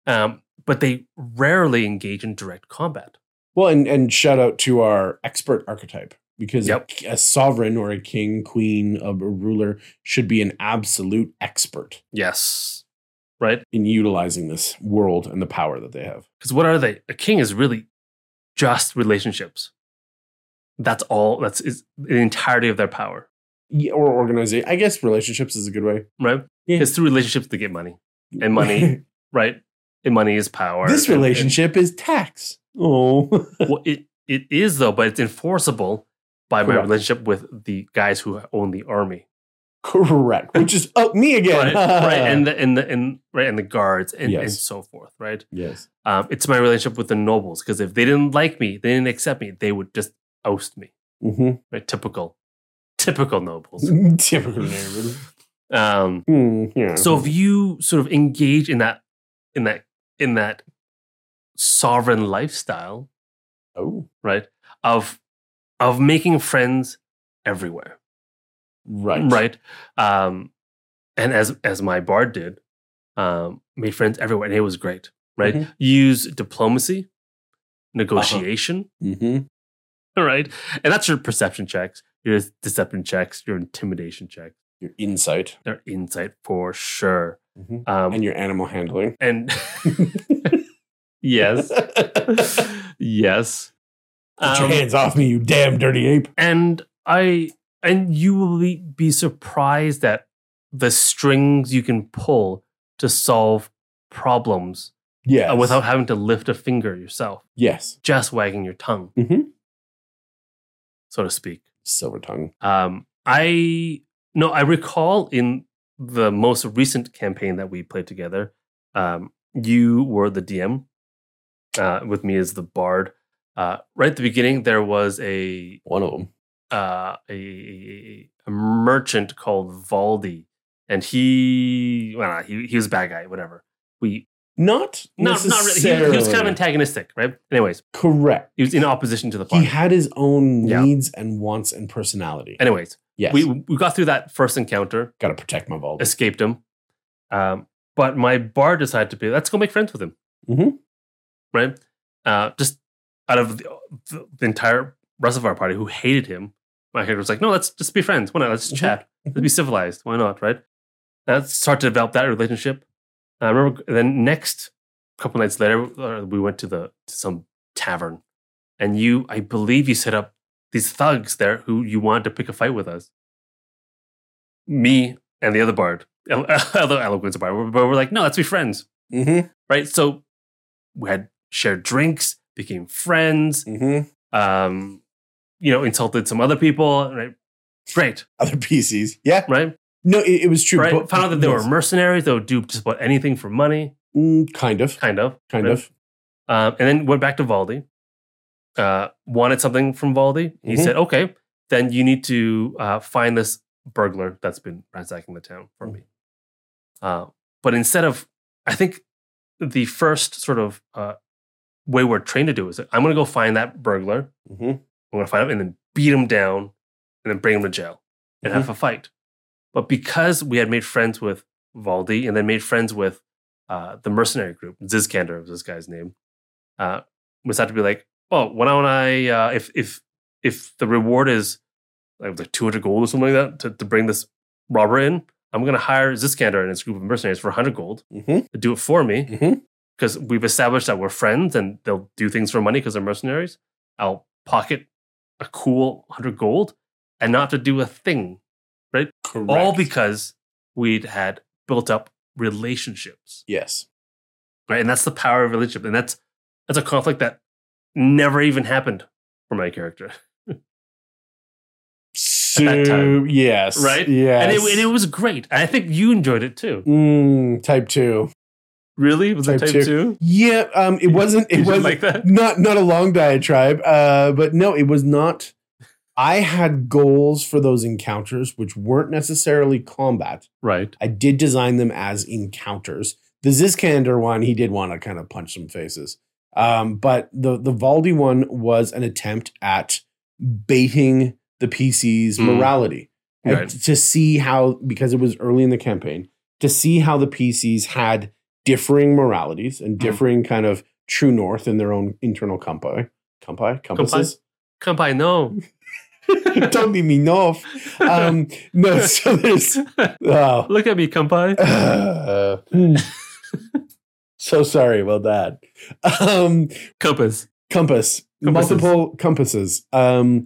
Um, but they rarely engage in direct combat. Well, and, and shout out to our expert archetype because Yep. a, a sovereign or a king, queen, a, a ruler should be an absolute expert Yes. Right. in utilizing this world and the power that they have. Because what are they? A king is really just relationships. That's all. That's is the entirety of their power, Yeah, or organization. I guess relationships is a good way. right? Yeah. It's through relationships they get money, And money. right? And money is power. this And- and- relationship is tax. Oh. well, it it is though, but it's enforceable by my relationship with the guys who own the army, Correct. Which is oh me again. right? right, and the and the and right, and the guards, and, and so forth, right? yes. Um, it's my relationship with the nobles because if they didn't like me, they didn't accept me, they would just oust me. hmm Right? Typical, typical nobles. Typical neighborhood. Um, Hmm, yeah. so if you sort of engage in that, in that, in that sovereign lifestyle, oh, right, of of making friends everywhere, right. right, um, and as as my bard did, um, made friends everywhere, and it was great, right. Mhm. Use diplomacy, negotiation, hmm all right, and that's your perception checks, your deception checks, your intimidation checks, Your insight. Their insight for sure. Mhm. Um, and your animal handling. and yes, yes. Get your Um, hands off me, you damn dirty ape. and I and you will be, be surprised at the strings you can pull to solve problems Yes. uh, without having to lift a finger yourself, Yes. just wagging your tongue, Mhm. so to speak. Silver tongue. Um, I no, I recall in the most recent campaign that we played together, um, you were the DM uh, with me as the bard. Uh, right at the beginning, there was a One of them. uh, a, a, merchant called Valdi, and he well, he he was a bad guy. Whatever. We Not not not really. He, he was kind of antagonistic, right? Anyways, correct. he was in opposition to the party, He had his own Yeah. needs and wants and personality. Anyways, yes. we we got through that first encounter. got to protect my vault. escaped him. Um, but my bar decided to be, let's go make friends with him. Mhm. Right? Uh, just out of the, the, entire rest of our party who hated him, my character was like, no, let's just be friends. Why not? Let's just Mhm. chat. Let's be civilized. Why not? Right? Let's start to develop that relationship. I remember then next couple nights later, uh, we went to the to some tavern, and you, I believe, you set up these thugs there who you wanted to pick a fight with us. Me and the other bard, other eloquence bard, but we're like, no, let's be friends, Mm-hmm. right? So we had shared drinks, became friends. Mm-hmm. Um, you know, insulted some other people. Right? Great, Other PCs. Yeah. right? No, it, it was true. Right? but- Found out that they yes. were mercenaries. They would do just about anything for money, Mm, kind of. kind of. Kind right? of. Um, and then went back to Valdi. Uh, wanted something from Valdi. He Mhm. said, "Okay, then you need to uh, find this burglar that's been ransacking the town for me." Uh, but instead of, I think the first sort of uh, way we're trained to do is, I'm going to go find that burglar. Mm-hmm. I'm going to find him and then beat him down and then bring him to jail and have a fight. But because we had made friends with Valdi and then made friends with uh, the mercenary group, Zizkander was this guy's name, uh, we decided to be like, oh, why don't I, uh, if if if the reward is like, like 200 gold or something like that to, to bring this robber in, I'm going to hire Zizkander and his group of mercenaries for 100 gold hmm to do it for me because we've established that we're friends and they'll do things for money because they're mercenaries. I'll pocket a cool 100 gold and not have to do a thing, right? Correct. all because we'd had built up relationships, yes. right? And that's the power of relationship. And that's that's a conflict that never even happened for my character. So, that time. yes. Right? Yes. And, it, and it was great. I think you enjoyed it too. Mm, type two. Really? Was it Type type two. two? Yeah. Um. It wasn't. It wasn't like that? not not a long diatribe. Uh. But no, it was not. I had goals for those encounters, which weren't necessarily combat. Right. I did design them as encounters. The Zizkander one, he did want to kind of punch some faces. Um, but the the Valdi one was an attempt at baiting the PC's Mm. morality Right. to see how because it was early in the campaign to see how the PCs had differing moralities and Mm. differing kind of true north in their own internal compi, compi, compasses. Come by, no. Don't be me off. Um, no, so there's oh, Look at me, come by. uh, so sorry about that. Um, Compass. compass, Compasses. multiple compasses. Um,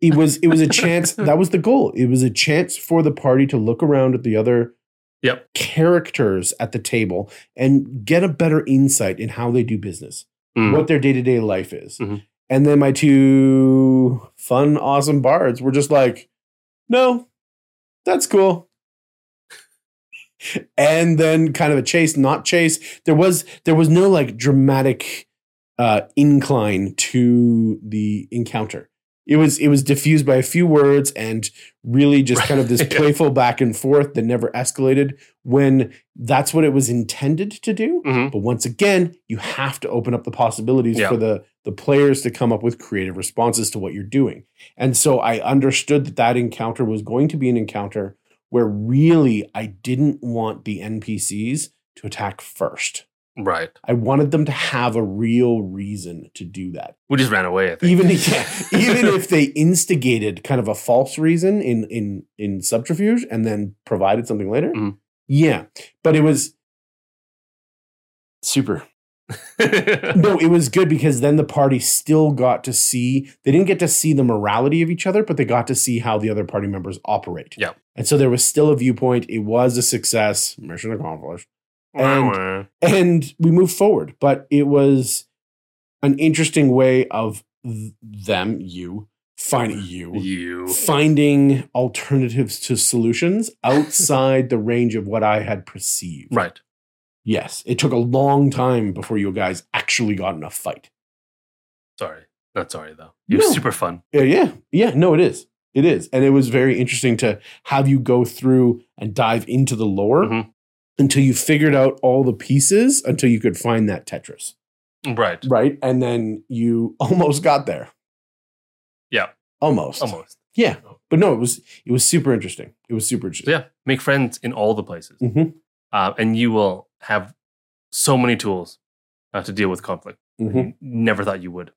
it was it was a chance. that was the goal. It was a chance for the party to look around at the other Yep. characters at the table and get a better insight in how they do business, Mm. what their day to day life is. Mhm. And then my two fun, awesome bards were just like, "No, that's cool." And then kind of a chase, not chase. There was there was no like dramatic uh, incline to the encounter. It was it was diffused by a few words and really just kind of this playful back and forth that never escalated when that's what it was intended to do. Mhm. But once again, you have to open up the possibilities Yeah. for the the players to come up with creative responses to what you're doing. And so I understood that that encounter was going to be an encounter where really I didn't want the NPCs to attack first. Right. I wanted them to have a real reason to do that. We just ran away, I think. Even yeah, even if they instigated kind of a false reason in in in subterfuge and then provided something later. Mhm. Yeah. But it was super. No, it was good because then the party still got to see, they didn't get to see the morality of each other, but they got to see how the other party members operate. Yeah. And so there was still a viewpoint. It was a success, mission accomplished. And- And we moved forward, but it was an interesting way of th- them, you, finding you, you. finding alternatives to solutions outside the range of what I had perceived. Right. Yes, it took a long time before you guys actually got in a fight. Sorry. Not sorry, though. It was No. super fun. Yeah, yeah, yeah. No, it is. It is, and it was very interesting to have you go through and dive into the lore Mhm. until you figured out all the pieces until you could find that Tetris, Right. right? And then you almost got there. Yeah. almost, Almost. Yeah, but no, it was it was super interesting. It was super So, interesting. yeah. Make friends in all the places. Mhm, Uh, and you will have so many tools uh, to deal with conflict. mhm, You never thought you would.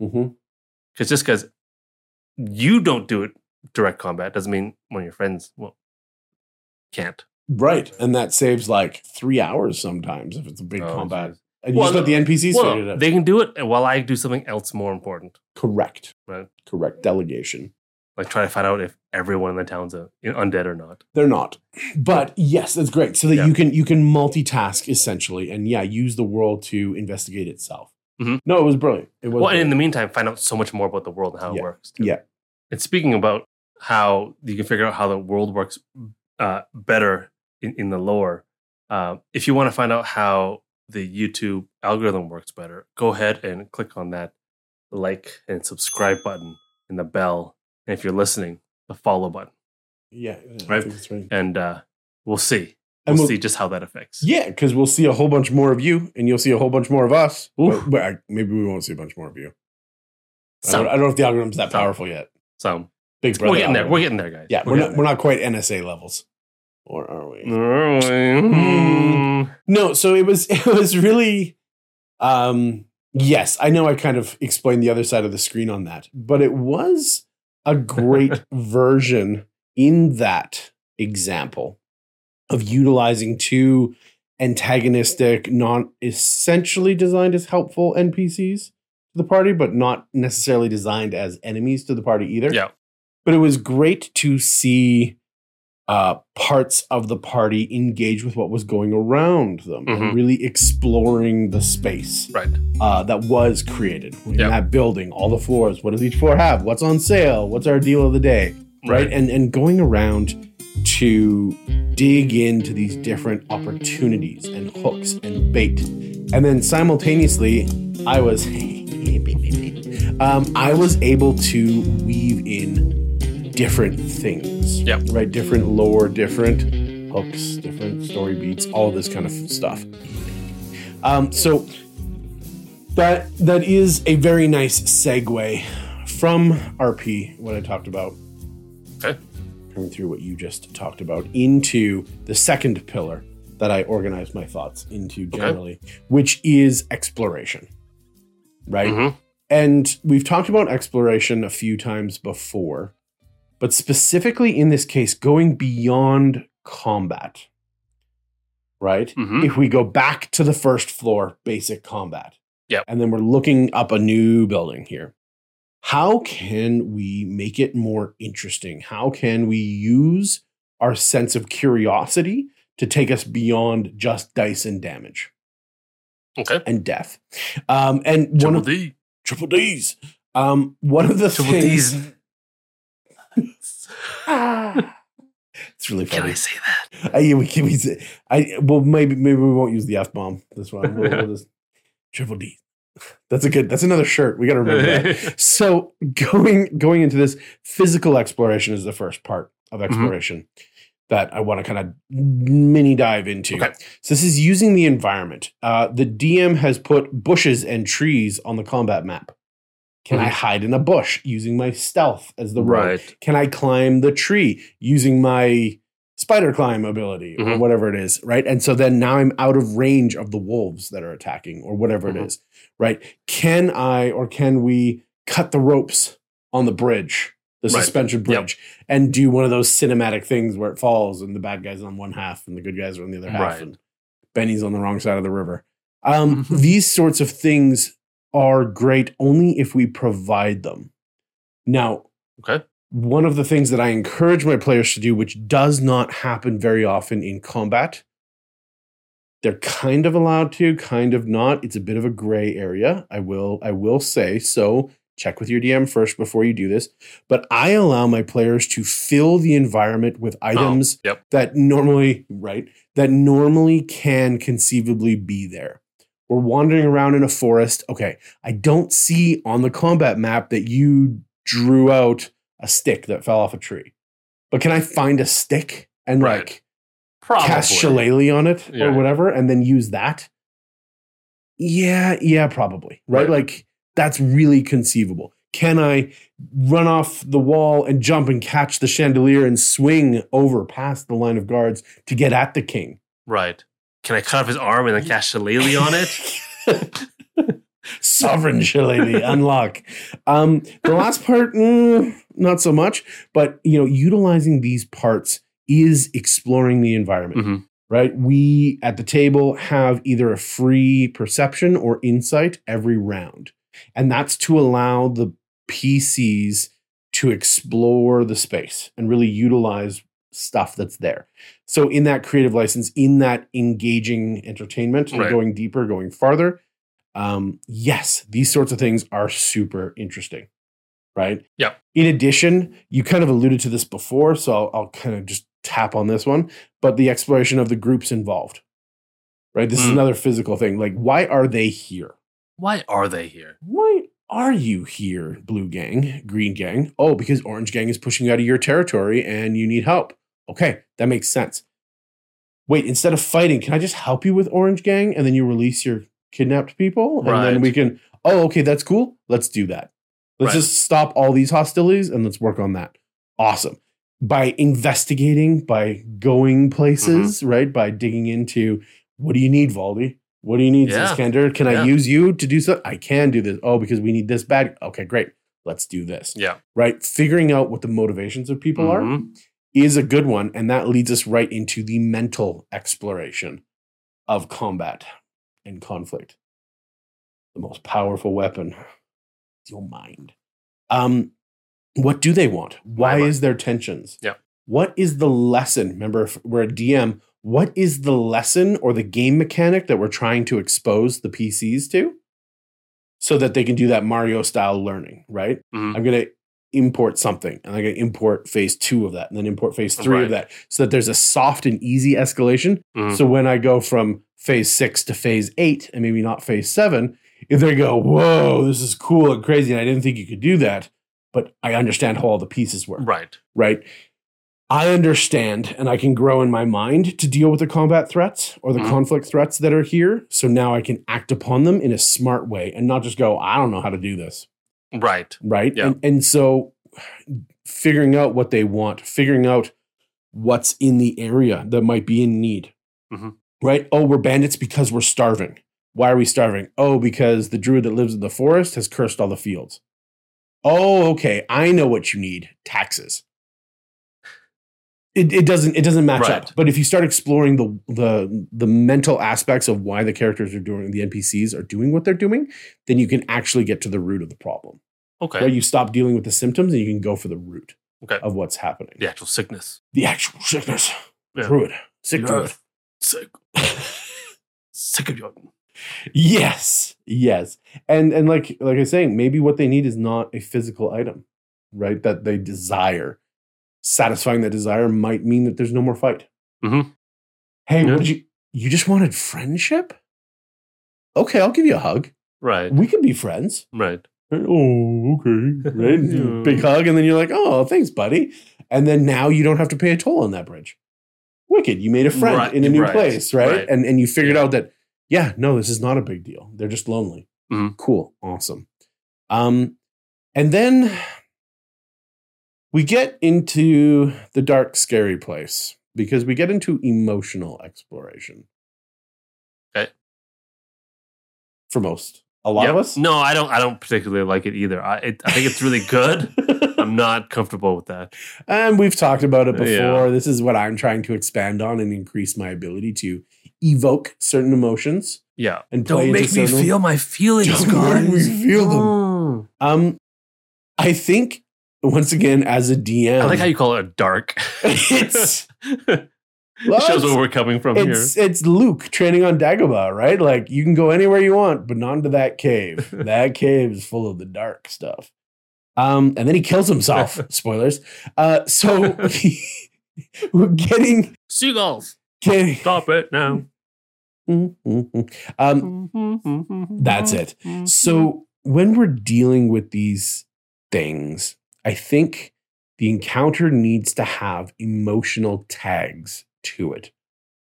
mhm. Because just because you don't do it direct combat doesn't mean one of your friends well can't. Right, and that saves like three hours sometimes if it's a big Oh, combat. geez. And you Well, just let the NPCs Well, figure it out. they can do it while I do something else more important, Correct. Right. Correct. Delegation. Like try to find out if everyone in the town's a, undead or not. They're not. But yes, that's great. So that Yeah. you can you can multitask essentially and yeah, use the world to investigate itself. Mhm. No, it was brilliant. It was Well, and in the meantime, find out so much more about the world and how Yeah. it works. too. Yeah. And speaking about how you can figure out how the world works uh, better in, in the lore, uh, if you want to find out how the YouTube algorithm works better, go ahead and click on that like and subscribe button and the bell. And if you're listening, the follow button. yeah, Right. that's right. And uh, we'll see. We'll, we'll- see just how that affects. Yeah, because we'll see a whole bunch more of you, and you'll see a whole bunch more of us. But, but I- maybe we won't see a bunch more of you. I Some. don't, I don't know if the algorithm's that powerful yet. So Big brother. We're getting there. We're getting there, guys. yeah, we're, not we're not quite NSA levels, or are we? Mm. No, so it was it was really um yes, I know I kind of explained the other side of the screen on that, but it was a great version in that example of utilizing two antagonistic, not essentially designed as helpful NPCs to the party, but not necessarily designed as enemies to the party either. Yeah. But it was great to see uh, parts of the party engage with what was going around them and Mhm. really exploring the space Right. uh, that was created in Yeah. that building, all the floors. What does each floor have? What's on sale? What's our deal of the day? Right. And and going around to dig into these different opportunities and hooks and bait. And then simultaneously, I was um, I was able to weave in different things. Right. Different lore, different hooks, different story beats, all this kind of stuff. Um, so that that is a very nice segue from RP, what I talked about, Okay. coming through what you just talked about, into the second pillar that I organize my thoughts into generally, which is exploration. Right? Mhm. And we've talked about exploration a few times before, but specifically in this case, going beyond combat. Right? Mhm. If we go back to the first floor, basic combat. Yep. And then we're looking up a new building here. How can we make it more interesting? How can we use our sense of curiosity to take us beyond just dice and damage Okay. and death? Um, and one Triple of D. triple D's. Um, one of the Triple things. D's. it's really funny. Can. I say that? I, yeah, we can we say, I well maybe maybe we won't use the f bomb this one. We'll, we'll just triple D. That's a good. That's another shirt. We got to remember that. So going going into this physical exploration is the first part of Mm-hmm. exploration that I want to kind of mini dive into. Okay. So this is using the environment. Uh, the DM has put bushes and trees on the combat map. Can I Mhm. hide in a bush using my stealth as the right. Can I climb the tree using my spider climb ability or Mhm. whatever it is, right? And so then now I'm out of range of the wolves that are attacking or whatever it Mhm. is, right? Can I or can we cut the ropes on the bridge, the Right. suspension Yep. bridge, and do one of those cinematic things where it falls and the bad guys on one half and the good guys are on the other half Right. and Benny's on the wrong side of the river. Um, Mhm. these sorts of things are great only if we provide them. Now, Okay. one of the things that I encourage my players to do, which does not happen very often in combat, they're kind of allowed to, kind of not. It's a bit of a gray area. I will, I will say so. Check with your DM first before you do this. But I allow my players to fill the environment with oh, items yep. that normally, right, that normally can conceivably be there. We're wandering around in a forest. Okay, I don't see on the combat map that you drew out a stick that fell off a tree. But can I find a stick and Right. like Probably. cast shillelagh on it Yeah. or whatever and then use that? Yeah, yeah, probably. Right? Right. Like that's really conceivable. Can I run off the wall and jump and catch the chandelier and swing over past the line of guards to get at the king? Right. Can I cut off his arm and then cast shillelagh on it? Sovereign shillelagh unlock. Um, the last part, mm, not so much, but you know, utilizing these parts is exploring the environment. hmm right? We at the table have either a free perception or insight every round. And that's to allow the PCs to explore the space and really utilize stuff that's there. So, in that creative license, in that engaging entertainment Right. going deeper, going farther, um, yes, these sorts of things are super interesting, right? Yeah. In addition, you kind of alluded to this before, so I'll, I'll kind of just tap on this one, but the exploration of the groups involved, right? This is Mm. another physical thing. Like, why are they here? Why are they here? Why are you here, Blue Gang, Green Gang? Oh, because Orange Gang is pushing you out of your territory and you need help. Okay, that makes sense. Wait, instead of fighting, can I just help you with Orange Gang and then you release your kidnapped people? And then we can, oh, okay, that's cool. Let's do that. Let's Right. just stop all these hostilities and let's work on that. awesome. By investigating, by going places, right? By digging into what do you need, Valdi? What do you need, Yeah. Zizkander? Can Yeah. I use you to do something? I can do this. Oh, because we need this bad. Okay, great. Let's do this. Yeah. Right? Figuring out what the motivations of people are Mhm. Is a good one. And that leads us right into the mental exploration of combat and conflict. The most powerful weapon is your mind. Um, what do they want? Why is there tensions? Yeah. What is the lesson? Remember, if we're a DM. What is the lesson or the game mechanic that we're trying to expose the PCs to so that they can do that Mario style learning, right? Mhm. I'm going to import something and I can import phase two of that and then import phase three Right. of that so that there's a soft and easy escalation. Mhm. So when I go from phase six to phase eight and maybe not phase seven, if they go, whoa, this is cool and crazy, and I didn't think you could do that, but I understand how all the pieces work, Right. right? I understand and I can grow in my mind to deal with the combat threats or the Mhm. conflict threats that are here. So now I can act upon them in a smart way and not just go, I don't know how to do this Right. right? Yeah. And, and so figuring out what they want, figuring out what's in the area that might be in need, Mhm. right? Oh, we're bandits because we're starving. Why are we starving? Oh, because the druid that lives in the forest has cursed all the fields. Oh, okay. I know what you need taxes. It, it doesn't it doesn't match Right. up. But if you start exploring the the the mental aspects of why the characters are doing the NPCs are doing what they're doing, then you can actually get to the root of the problem Okay. where you stop dealing with the symptoms and you can go for the root Okay. of what's happening. the actual sickness. The actual sickness. Yeah. Druid. Sick Yeah. druid. Sick. Sick of you. yes. Yes. And and like like I was saying, maybe what they need is not a physical item, right? That they desire. Satisfying that desire might mean that there's no more fight. Mhm. Hey, Yeah. what did you you just wanted friendship? Okay, I'll give you a hug. Right. We can be friends. Right. Oh, okay. Right? Yeah. Big hug. And then you're like, oh, thanks, buddy. And then now you don't have to pay a toll on that bridge. Wicked. You made a friend Right, in a new right, place, right? right. And and you figured Yeah. out that, yeah, no, this is not a big deal. They're just lonely. Mhm. Cool. Awesome. Um, and then we get into the dark, scary place because we get into emotional exploration. Okay. For most. A lot of us. No, I don't. I don't particularly like it either. I it, I think it's really good. I'm not comfortable with that. And we've talked about it before. Yeah. This is what I'm trying to expand on and increase my ability to evoke certain emotions Yeah. and play into certain- my feelings, Don't make me feel them. Oh. Um, I think once again as a DM, I like how you call it dark. It's- it shows where we're coming from it's it's Luke training on Dagobah, right? Like you can go anywhere you want, but not into that cave. that cave is full of the dark stuff. Um, and then he kills himself. Spoilers. Uh, so we're getting. Seagulls, getting. stop it now. Um, That's it. So when we're dealing with these things, I think the encounter needs to have emotional tags to it.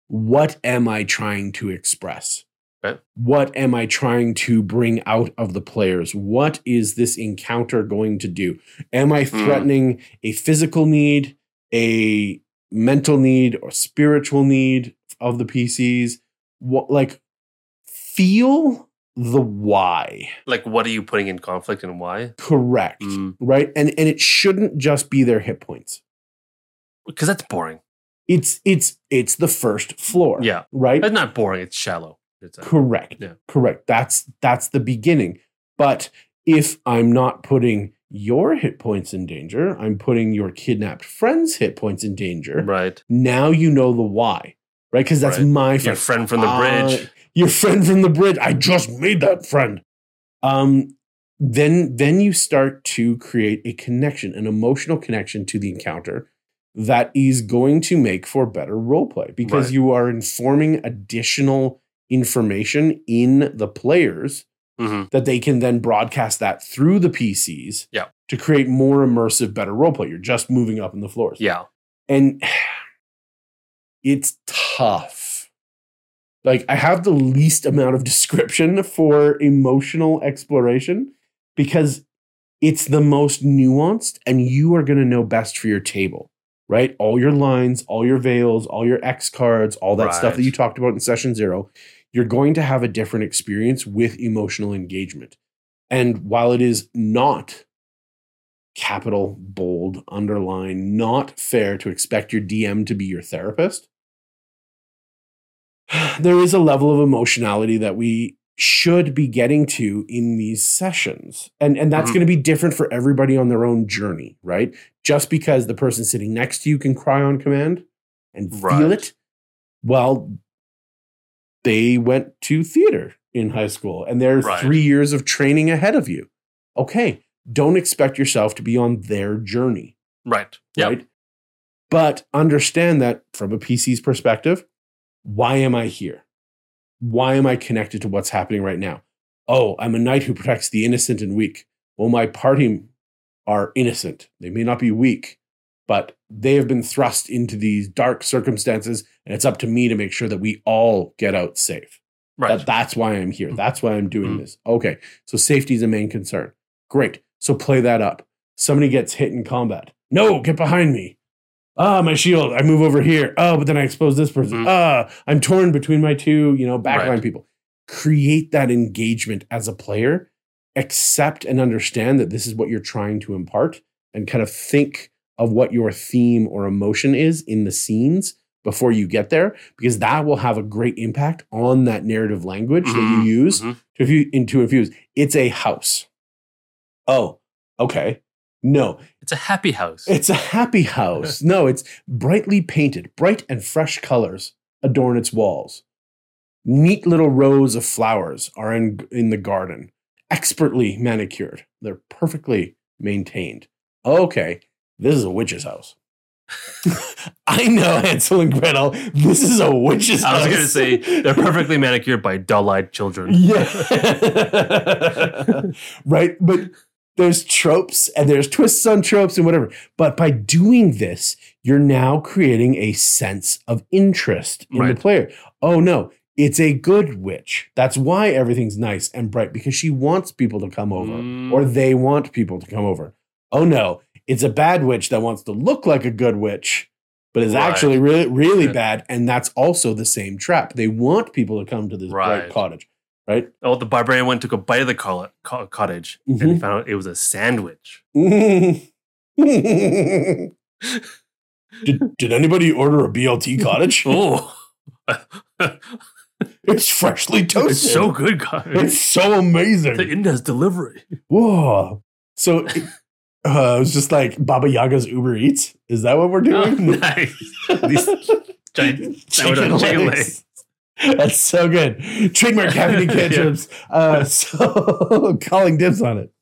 What am I trying to express? Okay. What am I trying to bring out of the players? What is this encounter going to do? Am I Hmm. threatening a physical need, a mental need, or spiritual need of the PCs? What like feel the why like, what are you putting in conflict and why? correct Mm. right and and it shouldn't just be their hit points Because that's boring. it's it's it's the first floor Yeah. right It's not boring. It's shallow. It's a, correct Yeah. correct that's that's the beginning but if i'm not putting your hit points in danger i'm putting your kidnapped friends hit points in danger right. now you know the why right because that's Right. my Your friend friend from the Uh, bridge. Your friend from the bridge. I just made that friend. Um, then then you start to create a connection, an emotional connection to the encounter that is going to make for better role play because Right. you are informing additional information in the players Mhm. that they can then broadcast that through the PCs Yeah. to create more immersive, better role play. You're just moving up in the floors Yeah. and it's tough. Like I have the least amount of description for emotional exploration because it's the most nuanced, and you are going to know best for your table, right? All your lines, all your veils, all your X cards, all that stuff that you talked about in session zero. You're going to have a different experience with emotional engagement. And while it is not capital, bold, underline, not fair to expect your DM to be your therapist, there is a level of emotionality that we should be getting to in these sessions. And and that's Mhm. going to be different for everybody on their own journey, right? Just because the person sitting next to you can cry on command and feel it, well, they went to theater in high school and they're Right. 3 years of training ahead of you. Okay, don't expect yourself to be on their journey Right. Yep. right? But understand that from a PC's perspective, why am I here? Why am I connected to what's happening right now? Oh, I'm a knight who protects the innocent and weak. Well, my party are innocent. They may not be weak, but they have been thrust into these dark circumstances, and it's up to me to make sure that we all get out safe. Right. That, that's why I'm here. That's why I'm doing Mhm. this. Okay. So safety is a main concern. Great. So play that up. Somebody gets hit in combat. No, get behind me. Ah, my shield. I move over here. Oh, but then I expose this person. Mhm. Ah, I'm torn between my two, you know, backline Right. people. Create that engagement as a player. Accept and understand that this is what you're trying to impart and kind of think of what your theme or emotion is in the scenes before you get there because that will have a great impact on that narrative language that Mhm, you use mhm. to, infu- to infuse. It's a house. Oh, okay. No, It's a happy house. it's a happy house. no, it's brightly painted, bright and fresh colors adorn its walls. Neat little rows of flowers are in, in the garden, expertly manicured. They're perfectly maintained. Okay, this is a witch's house. I know Hansel and Gretel. This is a witch's house. I was going to say they're perfectly manicured by dull-eyed children. Yeah. right. But there's tropes and there's twists on tropes and whatever. But by doing this, you're now creating a sense of interest in Right. the player. Oh, no. It's a good witch. That's why everything's nice and bright because she wants people to come over Mm. or they want people to come over. Oh, no. It's a bad witch that wants to look like a good witch, but is Right. actually really, really Yeah. bad. And that's also the same trap. They want people to come to this bright Right. cottage, right? Oh, the barbarian went took a bite of the co- co- cottage and he Mhm. found out it was a sandwich. did, did anybody order a BLT cottage? Oh, It's freshly toasted. it's so good, guys. It's so amazing. the. Indes delivery. Whoa. So it, uh, it was just like Baba Yaga's Uber Eats. Is that what we're Oh, doing? nice. These giant chicken, chicken legs. That's so good. Trademark caffeine Yeah. Uh, so calling dibs on it.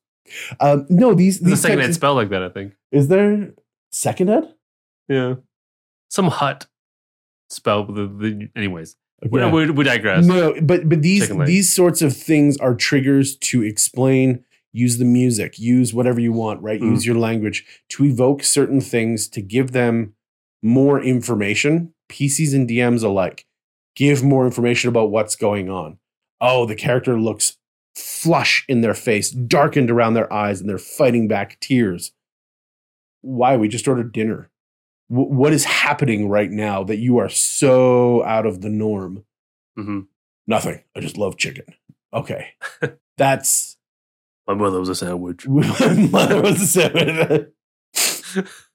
Um, no, these, these second types ed spell like that, I think. is there second ed? Yeah. Some hut spell. The, the, anyways, Yeah. we, we digress. No, but but these these sorts of things are triggers to explain. Use the music. Use whatever you want. Right. Mm. Use your language to evoke certain things to give them more information. PCs and DMs alike give more information about what's going on. Oh, the character looks flush in their face, darkened around their eyes, and they're fighting back tears. Why? We just ordered dinner. Wh- what is happening right now that you are so out of the norm? hmm Nothing. I just love chicken. Okay. That's My mother was a sandwich. my mother was a seven.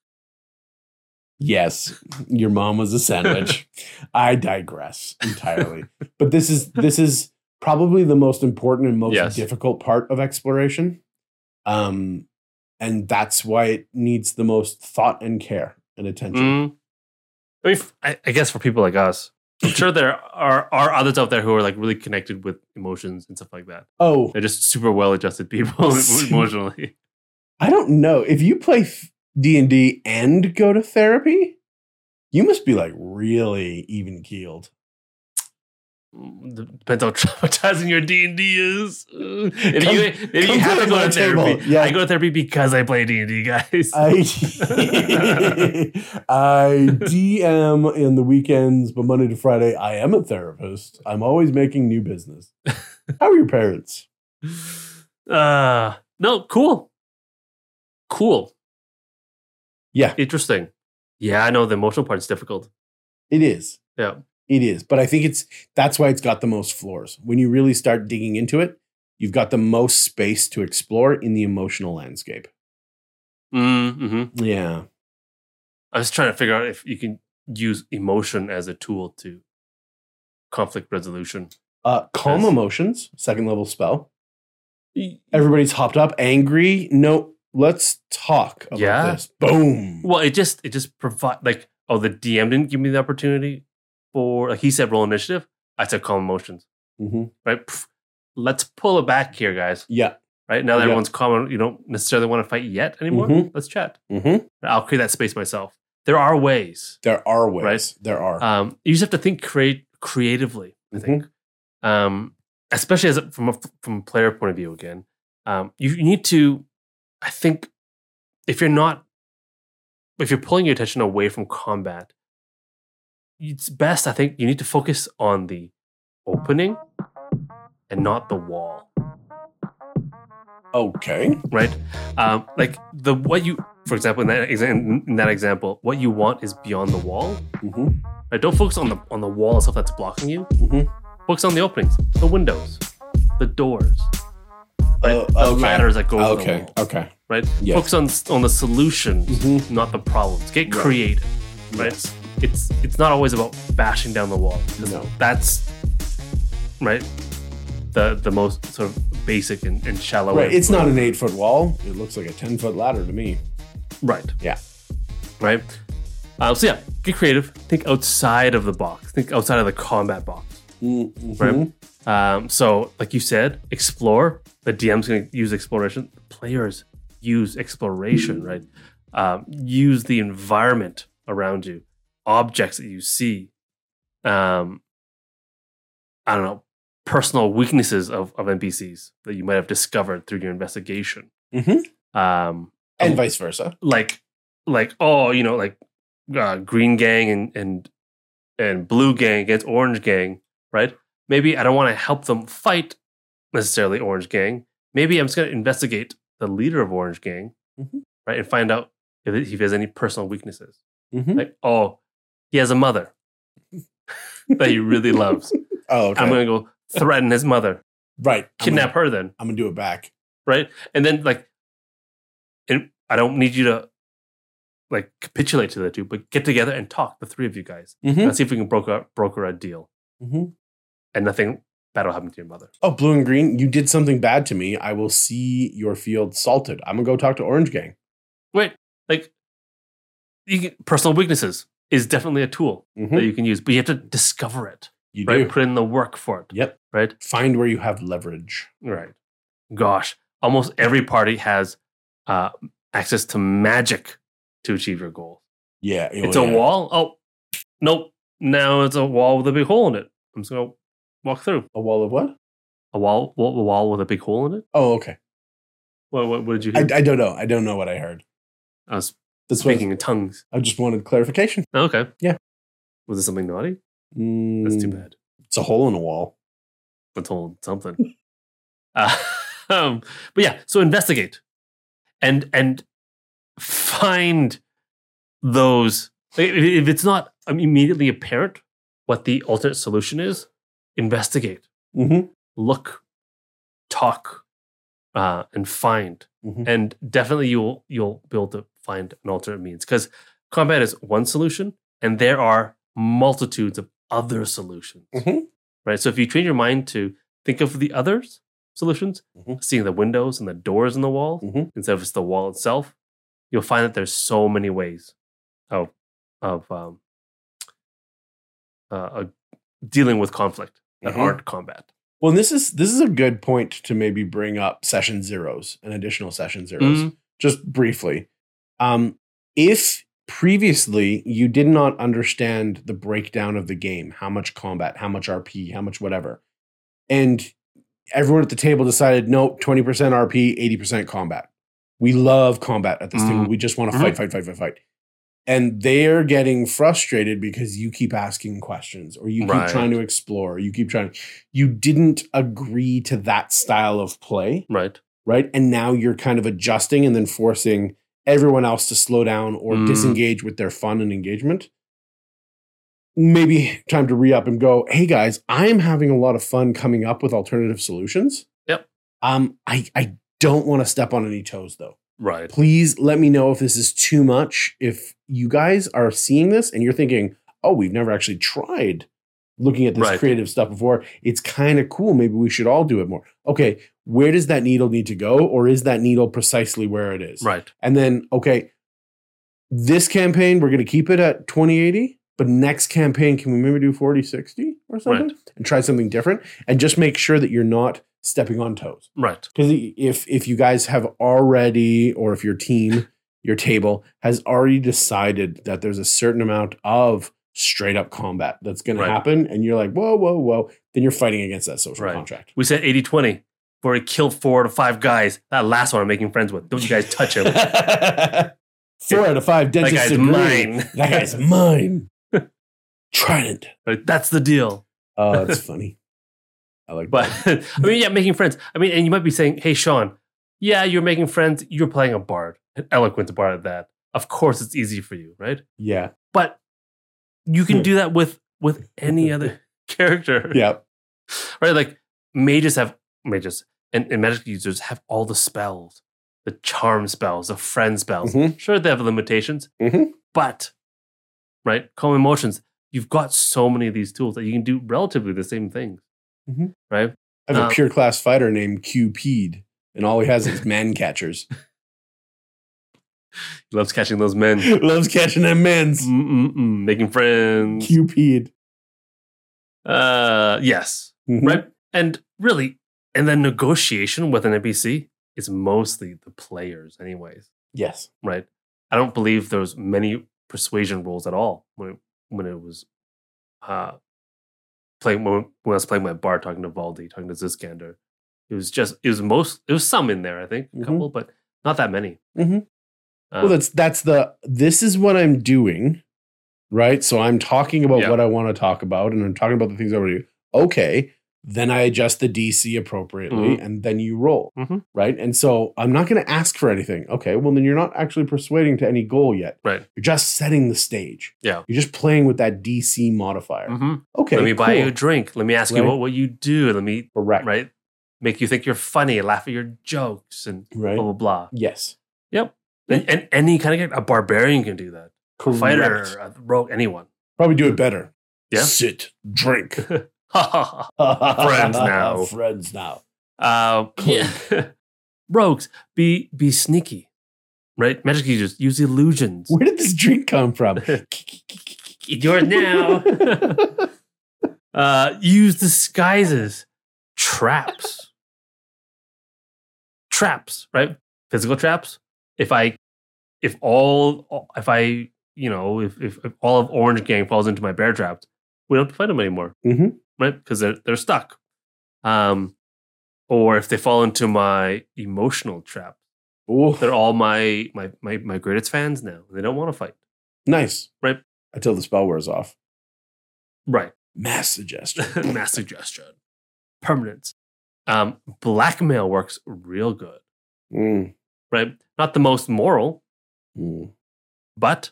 yes, your mom was a sandwich. I digress entirely. but this is this is probably the most important and most Yes. difficult part of exploration. Um and that's why it needs the most thought and care and attention. Mm. I mean, I, I guess for people like us, I'm sure there are are others out there who are like really connected with emotions and stuff like that. Oh, They're just super well adjusted people emotionally. I don't know. If you play and D and go to therapy, you must be like really even keeled. Mm, Depends how traumatizing your D and D is. Uh, If Come- you if you have to to go to therapy. Yeah. I go to therapy because I play D and D, guys. I I DM in the weekends, but Monday to Friday, I am a therapist. I'm always making new business. How are your parents? uh, no, cool. Cool. Yeah. Interesting. Yeah, I know the emotional part is difficult. It is. Yeah. It is. But I think it's that's why it's got the most floors. When you really start digging into it, you've got the most space to explore in the emotional landscape. Mm-hmm. Yeah. I was trying to figure out if you can use emotion as a tool to conflict resolution. Uh calm Yes. emotions, second level spell. Everybody's hopped up, angry. No, let's talk about Yeah. this. Boom. Well, it just it just provide like oh the DM didn't give me the opportunity for like he said roll initiative. I said calm emotions. Mhm. Right. Pff, let's pull it back here, guys. Yeah. Right now that Yeah. everyone's calm, you don't necessarily want to fight yet anymore. Mhm. Let's chat. hmm I'll create that space myself. There are ways. There are ways. Right. There are. Um, you just have to think create creatively. I think, um, especially as a, from a from a player point of view. Again, um, you, you need to. I think if you're not, if you're pulling your attention away from combat, it's best. I think you need to focus on the opening and not the wall. okay. right? Um, like the what you, for example, in that exa- in that example, what you want is beyond the wall. hmm Right? Don't focus on the on the wall stuff that's blocking you. Mhm. Focus on the openings, the windows, the doors, right? Oh, the okay. ladders that go Okay. wall. Okay. Right? Yes. Focus on on the solutions, Mhm. not the problems. Get Right. creative. Right? Yes. It's it's not always about bashing down the wall. No. That's right. The the most sort of basic and, and shallow. Right. It's not an eight foot wall. It looks like a 10 foot ladder to me. Right. Yeah. Right. Uh, so yeah, get creative. Think outside of the box. Think outside of the combat box. Mhm. Right. Um, so like you said, explore. The DM's going to use exploration. The players use exploration. Right. Um, use the environment around you, objects that you see. Um, I don't know personal weaknesses of, of NPCs that you might have discovered through your investigation. Mhm. Um, And vice versa. like like oh you know like uh, green gang and and and blue gang against orange gang right maybe i don't want to help them fight necessarily orange gang maybe i'm just going to investigate the leader of orange gang Mhm. right and find out if, if he has any personal weaknesses Mhm. like oh he has a mother that he really loves Oh, okay. i'm going to go threaten his mother right. Kidnap gonna, her then I'm going to do it back. right? And then like, and I don't need you to like capitulate to the two, but get together and talk, the three of you guys. Mhm. Let's see if we can broker broker a deal, Mhm. and nothing will happen to your mother. Oh, blue and green, you did something bad to me. I will see your field salted. I'm going to go talk to Orange Gang. Wait, like, can, personal weaknesses is definitely a tool Mhm. that you can use, but you have to discover it, You right? do. Put in the work for it, Yep. right? Find where you have leverage. Right. Gosh, almost every party has uh, access to magic to achieve your goal. Yeah. oh, It's yeah. a wall. Oh, nope. Now it's a wall with a big hole in it. I'm just gonna walk through A wall of what? a wall. wall- A wall with a big hole in it. Oh, okay. What? What, what did you I, hear? I don't know. I don't know what I heard. I, was That's what speaking in tongues. I just wanted clarification. Oh, okay. Yeah. Was it something naughty? That's too Mm, bad. It's a hole in a wall. I told something. uh, um, but yeah. So investigate, and and find those. If it's not immediately apparent what the alternate solution is, investigate. Mm-hmm. look, talk, uh, and find. Mhm. And definitely you'll you'll be able to find an alternate means because combat is one solution, and there are multitudes of other solutions. Mhm. Right. So if you train your mind to think of the others solutions, Mhm. seeing the windows and the doors in the wall Mhm. instead of just the wall itself, you'll find that there's so many ways of of um, uh, uh, dealing with conflict that Mhm. aren't combat. Well, this is this is a good point to maybe bring up session zeros and additional session zeros, Mhm. just briefly. Um, if previously you did not understand the breakdown of the game, how much combat, how much RP, how much whatever, and everyone at the table decided no, twenty percent RP, eighty percent combat. We love combat at this Mhm. table. We just want to Mhm. fight, fight, fight, fight, fight. And they're getting frustrated because you keep asking questions or you keep Right. trying to explore. You keep trying. You didn't agree to that style of play. Right. right? And now you're kind of adjusting and then forcing everyone else to slow down or Mm. disengage with their fun and engagement. Maybe time to re up and go, hey guys, I'm having a lot of fun coming up with alternative solutions. Yep. Um, I, I don't want to step on any toes though Right. please let me know if this is too much. If you guys are seeing this and you're thinking, oh, we've never actually tried looking at this Right. creative stuff before, it's kind of cool. Maybe we should all do it more. Okay, where does that needle need to go? Or is that needle precisely where it is? Right. And then, okay, this campaign, we're going to keep it at 2080. But next campaign, can we maybe do 40 60 or something Right. and try something different? And just make sure that you're not stepping on toes. Right. Because if if you guys have already, or if your team, your table has already decided that there's a certain amount of straight up combat that's going Right. to happen, and you're like, whoa, whoa, whoa, then you're fighting against that social Right. contract. We said 80 20 where he killed four to five guys. That last one I'm making friends with. Don't you guys touch him. Four out of five dentists guy's agree. mine. That guy's mine. Trident. That's the deal. Oh, that's funny. I like But. I mean, yeah, making friends. I mean, and you might be saying, hey, Sean, yeah, you're making friends. You're playing a bard, an eloquent bard at that. Of course, it's easy for you, right? Yeah. But you can do that with with any other character, Yeah. right? Like mages have mages and, and magic users have all the spells, the charm spells, the friend spells. Mhm. Sure, they have limitations, Mhm. but right, calm emotions. You've got so many of these tools that you can do relatively the same things, Mhm. right? I have Um, a pure class fighter named Cupid, and all he has is man catchers. He loves catching those men. Loves catching them men's. Mm-mm-mm, making friends. Cupid. Uh, yes, Mhm. right. And really, and then negotiation with an NPC is mostly the players, anyways. Yes. Right. I don't believe there's many persuasion rules at all when it, when it was uh playing when, when I was playing my bar talking to Valdi, talking to Zizkander. It was just it was most it was some in there, I think, a Mhm. couple, but not that many. Mm-hmm. Uh, well, that's that's the. This is what I'm doing, right? So I'm talking about Yeah. what I want to talk about, and I'm talking about the things I want to do. Okay, then I adjust the DC appropriately, Mhm. and then you roll, Mhm. right? And so I'm not going to ask for anything. Okay, well then you're not actually persuading to any goal yet. Right. You're just setting the stage. Yeah. You're just playing with that DC modifier. mhm. Okay. Let me buy you a drink. Let me ask you what, what you do. Let me Correct. right make you think you're funny, laugh at your jokes, and Right. blah blah blah. Yes. Yep. And, and any kind of a barbarian can do that. A fighter, a rogue, anyone. Probably do it better. Yeah. Sit, drink. Friends now. Friends now. uh, yeah. Rogues, be be sneaky, right? Magic users use illusions. Where did this drink come from? Yours now. uh, use disguises, traps, traps, right? Physical traps. If I, if all, if I, you know, if if, if all of Orange Gang falls into my bear traps, we don't have to fight them anymore, Mhm. Right? Because they're they're stuck. Um, or if they fall into my emotional trap, Ooh, they're all my my my my greatest fans now. They don't want to fight, nice. Right. Until the spell wears off. right? Mass suggestion. Mass suggestion. Permanence. Um, blackmail works real good, Mm, right? Not the most moral, mm. but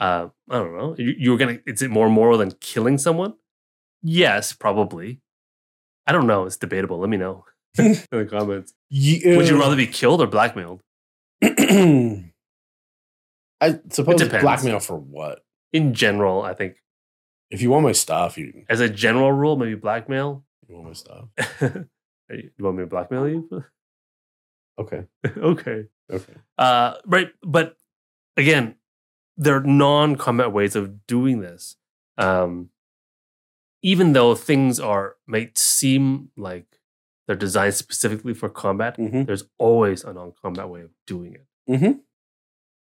uh, I don't know. You, were gonna. Is it more moral than killing someone? Yes, probably. I don't know. It's debatable. Let me know in the comments. Ye- Would you rather be killed or blackmailed? I suppose blackmail for what? In general, I think If you want my stuff, you, as a general rule, maybe blackmail. you want my stuff. You you want me to blackmail you? Okay. okay. Okay. Uh, right. But again, there are non combat ways of doing this. Um, even though things are might seem like they're designed specifically for combat, Mhm. there's always a non combat way of doing it. Mhm.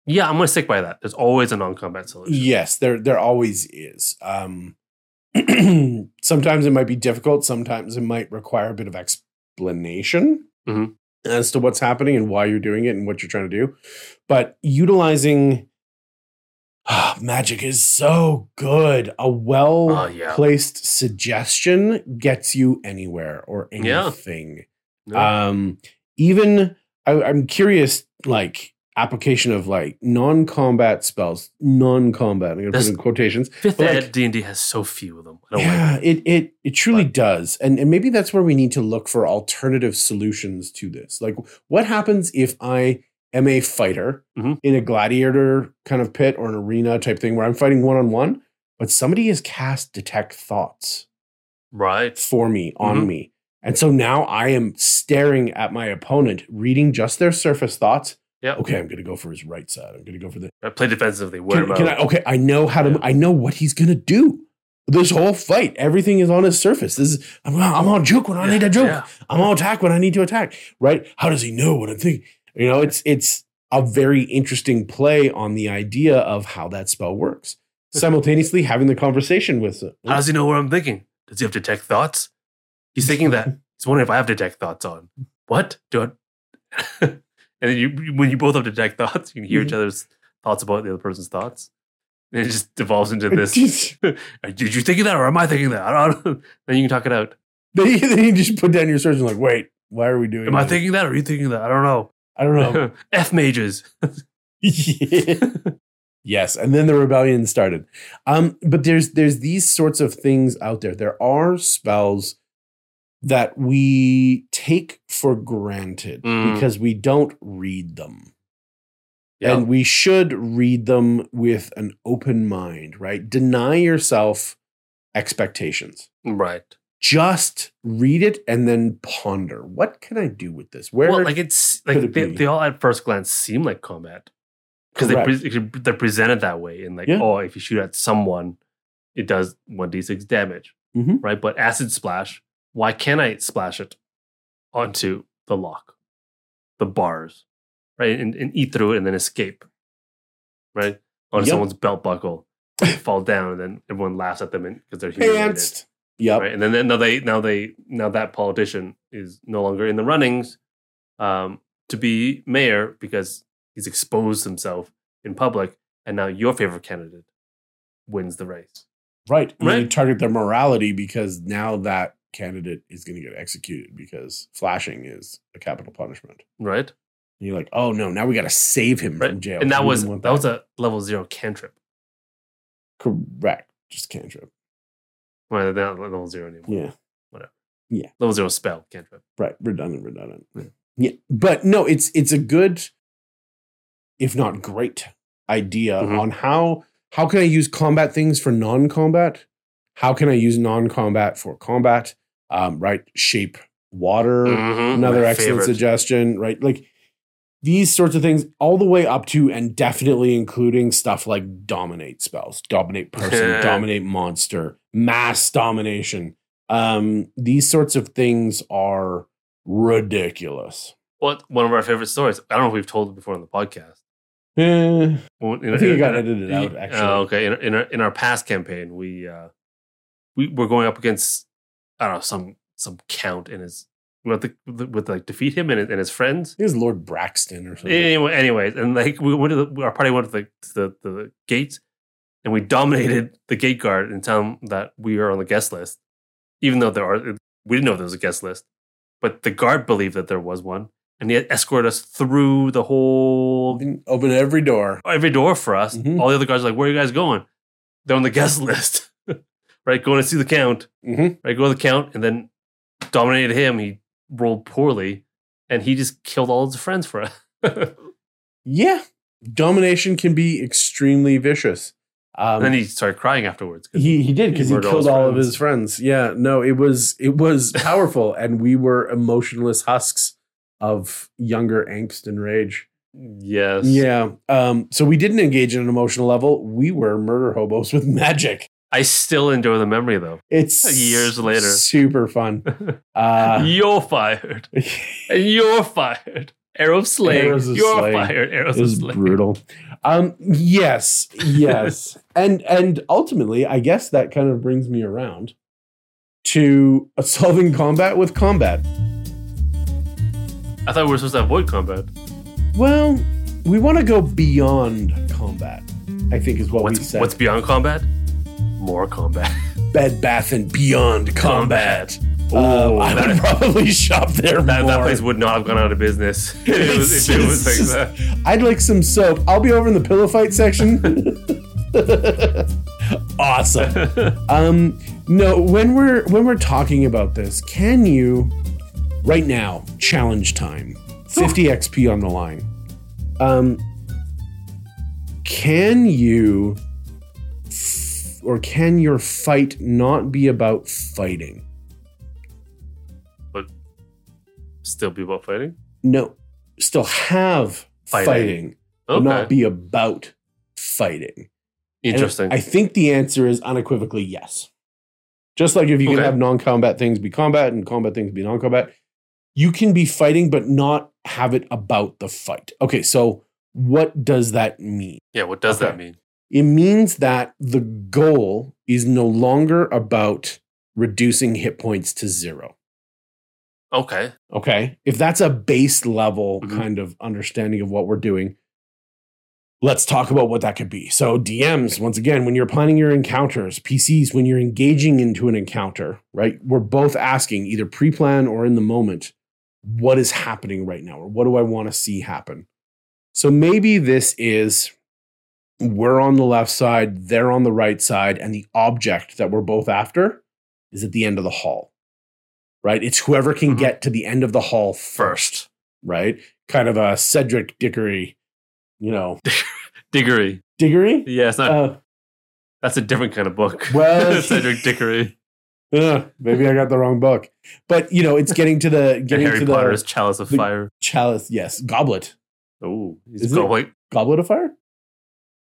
Yeah, I'm going to stick by that. There's always a non combat solution. Yes, there there always is. Um, sometimes it might be difficult. Sometimes it might require a bit of explanation Mhm. as to what's happening and why you're doing it and what you're trying to do. But utilizing magic is so good. A well Oh, yeah. placed suggestion gets you anywhere or Yeah. anything. Um, even I, I'm curious, like application of like non-combat spells, non-combat. I'm gonna put in quotations. Fifth ed like- D and D has so few of them. Yeah, like it it it truly But- does, and and maybe that's where we need to look for alternative solutions to this. Like, what happens if I am a fighter Mhm. in a gladiator kind of pit or an arena type thing where I'm fighting one on one, but somebody has cast detect thoughts right. for me on Mhm. me, and so now I am staring at my opponent, reading just their surface thoughts. Yeah. Okay, I'm going to go for his right side. I'm going to go for the I play defensively. Wear can, can I, okay, I know how to. Yeah. I know what he's gonna do. This whole fight, everything is on his surface. This is I'm, I'm on juke when I need to juke. Yeah. I'm on attack when I need to attack. Right? How does he know what I'm thinking? You know, it's it's a very interesting play on the idea of how that spell works. Simultaneously having the conversation with it. How does he know what I'm thinking? Does he have detect thoughts? He's thinking that. He's wondering if I have detect thoughts on. What? Do I? and then you, when you both have detect thoughts, you can hear each Mhm. other's thoughts about the other person's thoughts. And it just devolves into this. Did you think of that, or am I thinking that? I don't. know. Then you can talk it out. then, you, then you just put down your swords and like, wait, why are we doing? Am I thinking that, or are you thinking that? I don't know. I don't know. F mages. yes, and then the rebellion started. Um, but there's there's these sorts of things out there. There are spells that we take for granted Mm. because we don't read them. Yeah. And we should read them with an open mind, right? Deny yourself expectations. right. Just read it and then ponder. What can I do with this? Where well, like it's like they, they all at first glance seem like combat because they pre- they're presented that way and like Yeah. oh if you shoot at someone it does 1d6 damage Mhm. right but acid splash why can't i splash it onto the lock the bars right and, and eat through it and then escape right on Yep. someone's belt buckle fall down and then everyone laughs at them because they're humiliated. Yep. right? And then, then now they now they now that politician is no longer in the runnings um, to be mayor because he's exposed himself in public, and now your favorite candidate wins the race. Right. And then you Right. target their morality because now that candidate is going to get executed because flashing is a capital punishment. Right, And you're like, oh no, now we got to save him right, from jail. and that was didn't that was a level zero cantrip. correct. Just cantrip. Well, they're not level zero anymore. Yeah. Whatever. Yeah. Level zero spell cantrip. Right. Redundant. Redundant. Yeah. But no, it's it's a good, if not great, idea Mhm. on how how can I use combat things for non-combat? How can I use non-combat for combat? Um, right. Shape water. Mhm, another my excellent favorite. suggestion, right? Like these sorts of things, all the way up to and definitely including stuff like dominate spells, dominate person, dominate monster, mass domination. Um, these sorts of things are ridiculous. What one of our favorite stories? I don't know if we've told it before on the podcast. Eh, Well, in- I think it in- got in- edited out, actually. Oh, okay. In, in our in our past campaign, we uh we were going up against I don't know some some count in his have to with, with like defeat him and, his- and his friends. it was Lord Braxton or something. Anyway, anyways, and like we went to the, our party went to the, to the to the gates, and we dominated the gate guard and tell him that we are on the guest list, even though there are we didn't know there was a guest list, but the guard believed that there was one, and he escorted us through the whole Open- every door. every door for us. Mhm. All the other guys are like, "Where are you guys going?" They're on the guest list, right? Going to see the count, hmm right? Go to the count, and then dominated him. He rolled poorly, and he just killed all his friends for us. Yeah, domination can be extremely vicious. Um, and then he started crying afterwards. He he did because he all killed his all of his friends. Yeah, no, it was it was powerful, and we were emotionless husks of younger angst and rage. yes, Yeah. Um. So we didn't engage in an emotional level. We were murder hobos with magic. I still enjoy the memory though. It's Years later. super fun. Uh, you're fired, and you're fired. Arrow slaying. Arrows of you're slaying. fired. Arrows it of was slaying. brutal. Um. Yes. Yes. and and ultimately, I guess that kind of brings me around to solving combat with combat. I thought we were supposed to avoid combat. Well, we want to go beyond combat. I think is what we What's, said. what's beyond combat? More combat. Bed Bath and Beyond combat. Oh, I would probably shop there That, more. that place would not have gone out of business. It was, if it was like just- that. I'd like some soap. I'll be over in the pillow fight section. awesome. Um, no, when we're when we're talking about this, can you right now challenge time? 50 XP on the line. Um, can you or can your fight not be about fighting? But still be about fighting? No, still have Fighting. fighting, but Okay. not be about fighting. And Interesting. I think the answer is unequivocally yes. Just like if you can Okay. have non-combat things be combat and combat things be non-combat, you can be fighting but not have it about the fight. Okay, so what does that mean? yeah, what does that mean? It means that the goal is no longer about reducing hit points to zero. Okay. Okay. If that's a base level Mhm. kind of understanding of what we're doing, let's talk about what that could be. So, DMs, once again, when you're planning your encounters, PCs, when you're engaging into an encounter, right? We're both asking either pre plan or in the moment, what is happening right now? Or what do I want to see happen? So, maybe this is we're on the left side, they're on the right side, and the object that we're both after is at the end of the hall, right? It's whoever can Mhm. get to the end of the hall first, right? Kind of a Cedric Dickory, you know, Diggory. Diggory? Yeah, it's not. Uh, that's a different kind of book. Well- Cedric Dickory. uh, maybe I got the wrong book, but you know, it's getting to the getting Harry to Potter's the Chalice of the- Fire. chalice. Yes, goblet. Oh, Is he's it? goblet. Goblet of fire.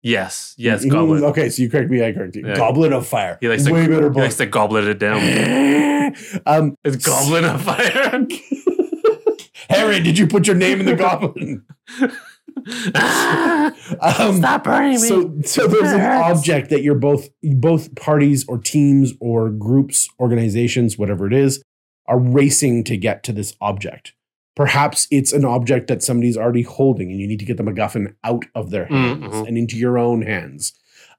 Yes, yes, Mm, goblet. Okay, so you correct me. I correct you. Yeah. Goblet of fire. He likes to way better He likes to goblet it down. um, It's Goblet of Fire. Harry, did you put your name in the goblin? Um, Stop burning me. So, so there's an object that you're both both parties or teams or groups, organizations, whatever it is, are racing to get to this object. Perhaps it's an object that somebody's already holding, and you need to get the MacGuffin out of their hands Mhm. and into your own hands.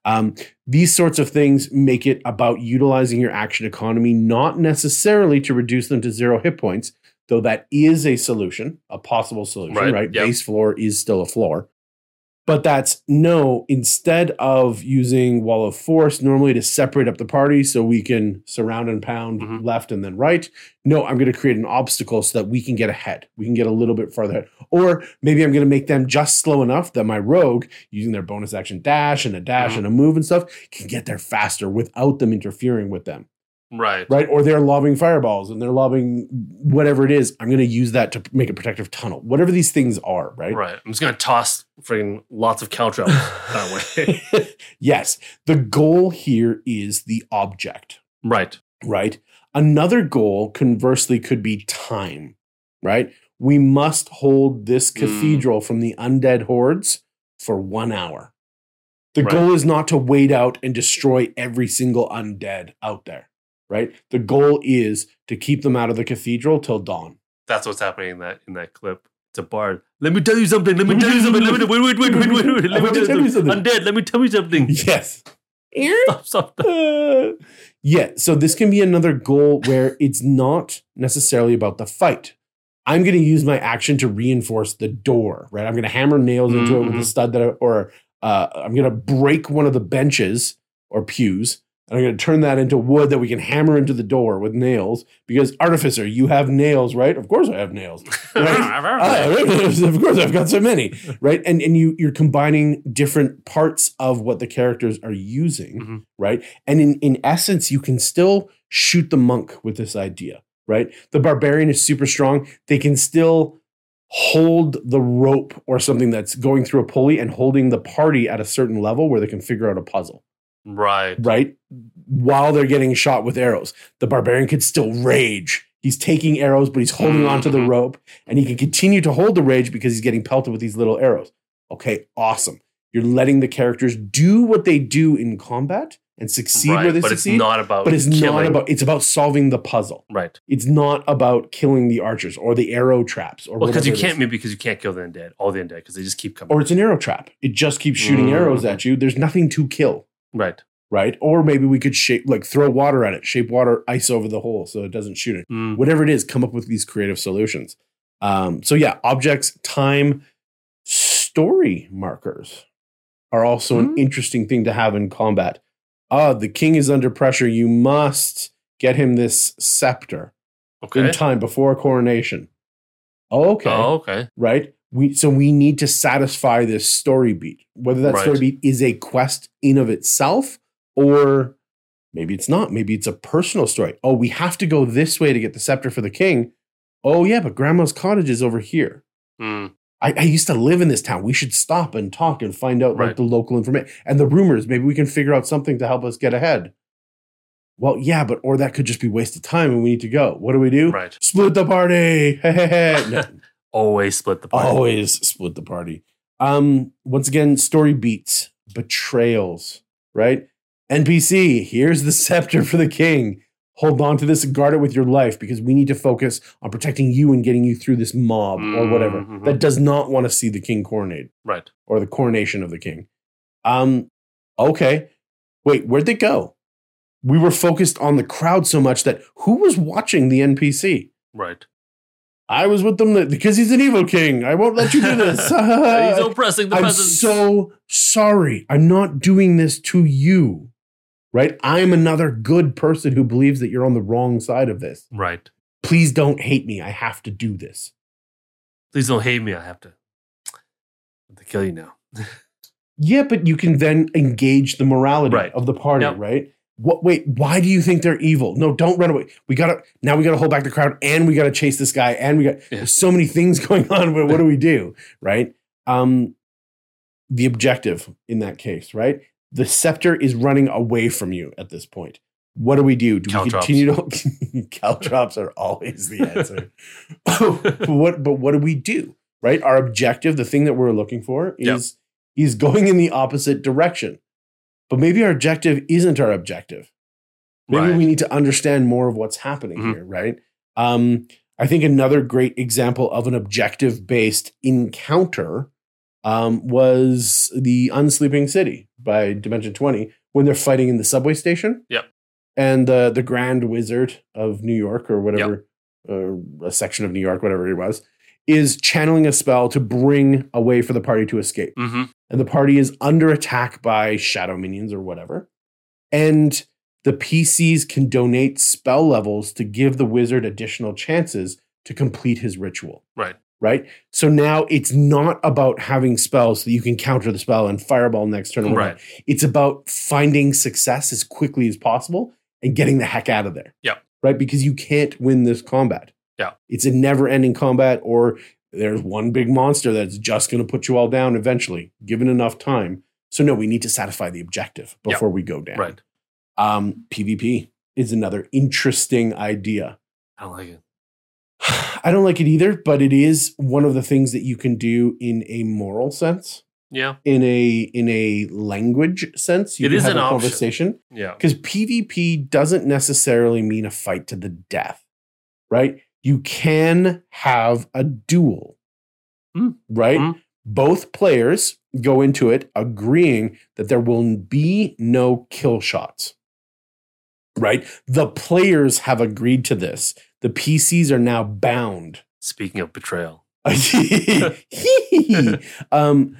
Um, these sorts of things make it about utilizing your action economy, not necessarily to reduce them to zero hit points, though that is a solution, a possible solution, Right, right? yep. Base floor is still a floor. But that's no, instead of using Wall of Force normally to separate up the party so we can surround and pound Mhm. left and then right, no, I'm going to create an obstacle so that we can get ahead. We can get a little bit further ahead. Or maybe I'm going to make them just slow enough that my rogue, using their bonus action dash and a dash Mhm. and a move and stuff, can get there faster without them interfering with them right. right? Or they're lobbing fireballs and they're lobbing whatever it is. I'm going to use that to make a protective tunnel. Whatever these things are, right? Right. I'm just gonna toss freaking lots of caltrop that way. yes. The goal here is the object, right. right? Another goal, conversely, could be time, right? We must hold this Mm. cathedral from the undead hordes for one hour. The Right. goal is not to wait out and destroy every single undead out there, right? The goal is to keep them out of the cathedral till dawn. That's what's happening in that in that clip. It's a bard. Let me tell you something. Let me tell you something. Let me wait, wait, wait, wait, wait, wait. Let me tell you something. Undead. Let me tell you something. Yes. Stop, stop, stop. Uh, yeah, so this can be another goal where it's not necessarily about the fight. I'm going to use my action to reinforce the door, right? I'm going to hammer nails into it with a stud that, I, or uh, I'm going to break one of the benches or pews, I'm going to turn that into wood that we can hammer into the door with nails. Because artificer, you have nails, right? Of course, I have nails. Ah, of course, I've got so many, right? And and you you're combining different parts of what the characters are using, Mhm. right? And in in essence, you can still shoot the monk with this idea, right? The barbarian is super strong; they can still hold the rope or something that's going through a pulley and holding the party at a certain level where they can figure out a puzzle right. right? While they're getting shot with arrows. The barbarian could still rage. He's taking arrows, but he's holding onto the rope and he can continue to hold the rage because he's getting pelted with these little arrows. Okay, awesome. You're letting the characters do what they do in combat and succeed right. where they but succeed. it's not about. but it's not about it's about solving the puzzle. Right. It's not about killing the archers or the arrow traps or Well, because you whatever it is. can't. Maybe because you can't kill the undead. All the undead because they just keep coming. or it's an arrow trap. It just keeps shooting Mm. arrows at you. There's nothing to kill. Right. right? Or maybe we could shape, like throw water at it, shape water, ice over the hole so it doesn't shoot it. Mm. Whatever it is, come up with these creative solutions. Um, so yeah, objects, time, story markers are also an Hmm. interesting thing to have in combat. Ah, the king is under pressure. You must get him this scepter Okay. in time before coronation. Okay Oh, okay. right? We so we need to satisfy this story beat. Whether that Right. story beat is a quest in of itself, or maybe it's not. Maybe it's a personal story. Oh, we have to go this way to get the scepter for the king. Oh yeah, but grandma's cottage is over here. Mm. I, I used to live in this town. We should stop and talk and find out like the local information and the rumors. Maybe we can figure out something to help us get ahead. Well, yeah, but or that could just be wasted time and we need to go. What do we do? Right. Split the party. No, Always split the party. always split the party. Um, once again, story beats, betrayals, right? NPC, here's the scepter for the king. Hold on to this and guard it with your life because we need to focus on protecting you and getting you through this mob or whatever Mhm. that does not want to see the king coronated Right. or the coronation of the king. Um, okay. Wait, where'd they go? We were focused on the crowd so much that who was watching the NPC? Right. I was with them because he's an evil king. I won't let you do this. He's oppressing the I'm peasants. so sorry. I'm not doing this to you. Right? I'm another good person who believes that you're on the wrong side of this. right. Please don't hate me. I have to do this. Please don't hate me. I have to, I have to kill you now. Yeah, but you can then engage the morality Right. of the party, Yep. right? What wait, why do you think they're evil? No, don't run away. We gotta now we gotta hold back the crowd and we gotta chase this guy and we got Yeah. so many things going on. What, what do we do? Right? Um the objective in that case, right? The scepter is running away from you at this point. What do we do? Do we continue to caltrops are always the answer. but what but what do we do? Right? Our objective, the thing that we're looking for Yep. is is going in the opposite direction. But maybe our objective isn't our objective. Maybe right. we need to understand more of what's happening Mhm. here, right? Um, I think another great example of an objective based encounter um, was the Unsleeping City by Dimension 20 when they're fighting in the subway station. Yep. And the the Grand Wizard of New York or whatever, uh, a section of New York, whatever it was, is channeling a spell to bring a way for the party to escape hmm and the party is under attack by shadow minions or whatever. And the PCs can donate spell levels to give the wizard additional chances to complete his ritual, Right. right? So now it's not about having spells that you can counter the spell and fireball next turn. Right. It's about finding success as quickly as possible and getting the heck out of there. Yep. Right? Because you can't win this combat. Yeah. It's a never ending combat, or there's one big monster that's just going to put you all down eventually, given enough time. So, no, we need to satisfy the objective Yeah. before we go down. Right. Um, PvP is another interesting idea. I don't like it. I don't like it either, but it is one of the things that you can do in a moral sense, Yeah. in a in a language sense. You It can is have an a option. conversation Yeah. because PvP doesn't necessarily mean a fight to the death, right? You can have a duel, Hmm. right? Hmm. Both players go into it agreeing that there will be no kill shots, right? The players have agreed to this. The PCs are now bound. Speaking of betrayal. um,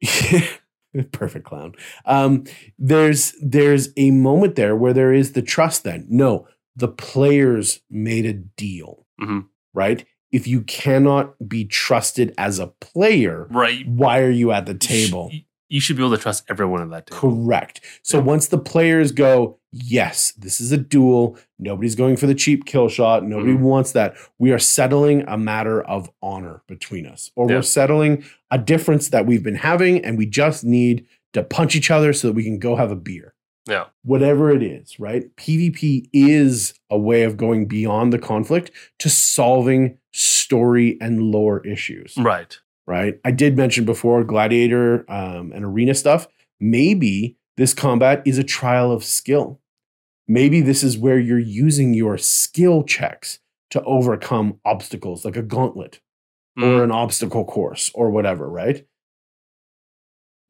perfect clown. Um, there's there's a moment there where there is the trust. Then no, the players made a deal, Mhm. right? If you cannot be trusted as a player, Right. why are you at the table? You, should be able to trust everyone at that table. Correct. So Yeah. once the players go, yes, this is a duel. Nobody's going for the cheap kill shot. Nobody Mhm. wants that. We are settling a matter of honor between us, or Yeah. we're settling a difference that we've been having, and we just need to punch each other so that we can go have a beer. Yeah. Whatever it is, right? PvP is a way of going beyond the conflict to solving story and lore issues Right. right? I did mention before gladiator um, and arena stuff. Maybe this combat is a trial of skill. Maybe this is where you're using your skill checks to overcome obstacles like a gauntlet or Mm. an obstacle course or whatever, right?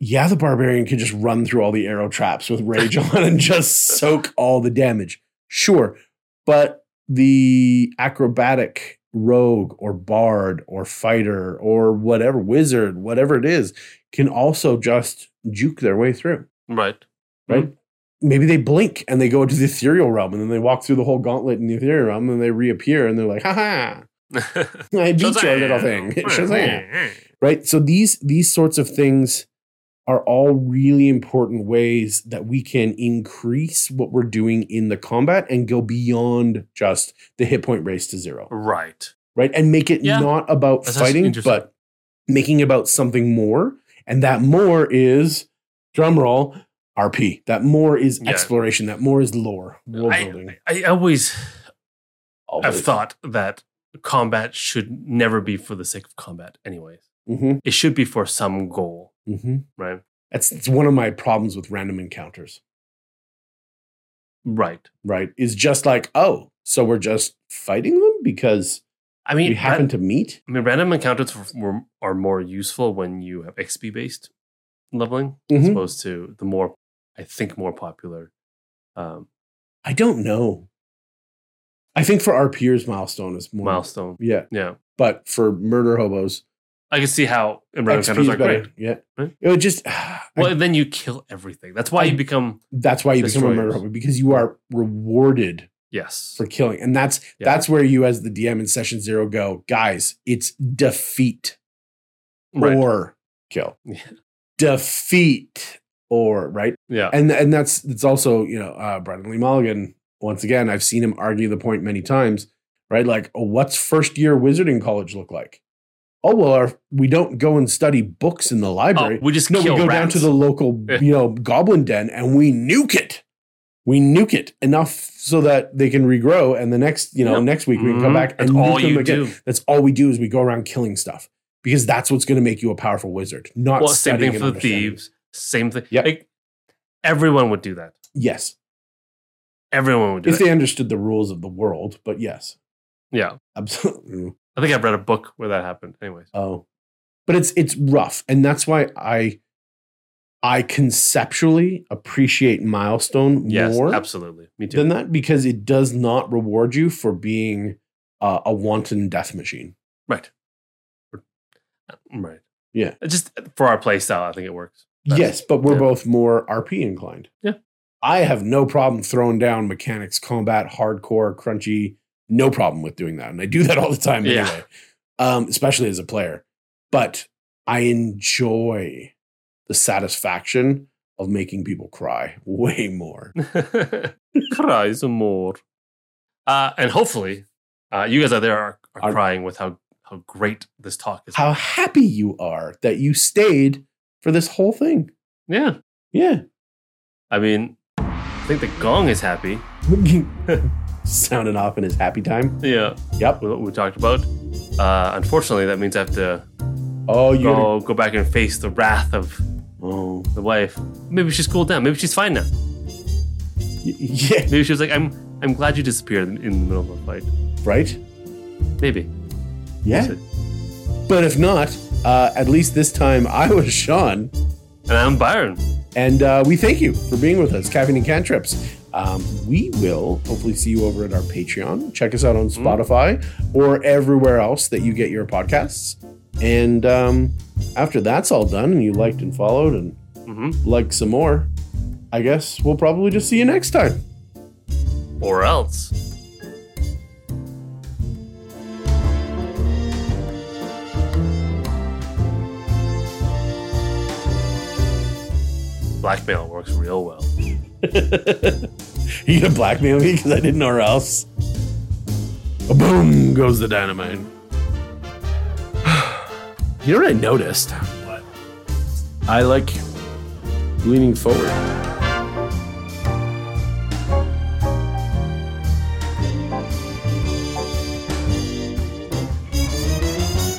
Yeah, the barbarian could just run through all the arrow traps with rage on and just soak all the damage. Sure. But the acrobatic rogue or bard or fighter or whatever, wizard, whatever it is, can also just juke their way through. Right. Right. Mm-hmm. Maybe they blink and they go into the ethereal realm and then they walk through the whole gauntlet in the ethereal realm and they reappear and they're like, ha ha. I beat your little thing. Right? So these these sorts of things are all really important ways that we can increase what we're doing in the combat and go beyond just the hit point race to zero, right. right? And make it Yeah. not about That's fighting, but making it about something more. And that more is drum roll. RP. That more is Yeah. exploration. That more is lore, world I, building. I always have thought that combat should never be for the sake of combat, anyways. Mhm, It should be for some goal, mhm. right? That's, that's one of my problems with random encounters. Right. right? Is just like, oh, so we're just fighting them because I mean, we happen ran- to meet? I mean, random encounters were, are more useful when you have XP based leveling as Mhm. opposed to the more, I think, more popular. Um, I don't know. I think for our peers, milestone is more milestone. Yeah, Yeah. but for murder hobos, I can see how XP encounters are better. great. Yeah, Right? it would just. I- Well, then you kill everything. That's why I- you become that's why you become a murder hobo because you are rewarded yes. for killing, and that's Yeah. that's where you, as the DM in session zero, go, guys. It's defeat Right. or kill, Yeah. defeat or right. yeah. and and that's that's also you know uh Brennan Lee Mulligan once again I've seen him argue the point many times right like oh, what's first year wizarding college look like oh well our, we don't go and study books in the Oh, library we just no we go down to the local you know goblin den and we nuke it we nuke it enough so that they can regrow and the next you know Yep. next week we can come Mhm. back and That's all nuke them you again do. that's all we do is we go around killing stuff because that's what's going to make you a powerful wizard not Well, same thing for the thieves. Same thing. Yep. Like, everyone would do that. yes Everyone would do if that. they understood the rules of the world. But yes, yeah. absolutely. I think I've read a book where that happened. Anyways. Oh, but it's it's rough, and that's why I I conceptually appreciate milestone Yes, more absolutely. Me too. than that because it does not reward you for being uh, a wanton death machine. right. Right. Yeah. Just for our play style, I think it works. That's- yes, but we're yeah. both more RP inclined. Yeah. I have no problem throwing down mechanics, combat, hardcore, crunchy. No problem with doing that, and I do that all the time Yeah. anyway. Um, especially as a player. But I enjoy the satisfaction of making people cry way more. Cry some more. Uh, and hopefully, uh, you guys out there are, are Are- crying with how, how great this talk is. How happy you are that you stayed for this whole thing. yeah. Yeah. I mean, I think the gong is happy. Sounding off in his happy time. Yeah. Yep. What we talked about. Uh, unfortunately, that means I have to Oh, you. go, go back and face the wrath of Oh, the wife. Maybe she's cooled down. Maybe she's fine now. y- yeah. Maybe she was like, "I'm I'm glad you disappeared in, in the middle of a fight." Right. Maybe. Yeah. But if not, uh, at least this time I was Sean, And I'm Byron. and uh, we thank you for being with us, Caffeine and Cantrips. Um, we will hopefully see you over at our Patreon. Check us out on Spotify or everywhere else that you get your podcasts. And um, after that's all done, and you liked and followed and hmm liked some more, I guess we'll probably just see you next time. Or else. Blackmail works real well. you gonna blackmail me because I didn't know or else? Boom goes the dynamite. you know what I noticed? What? I like leaning forward.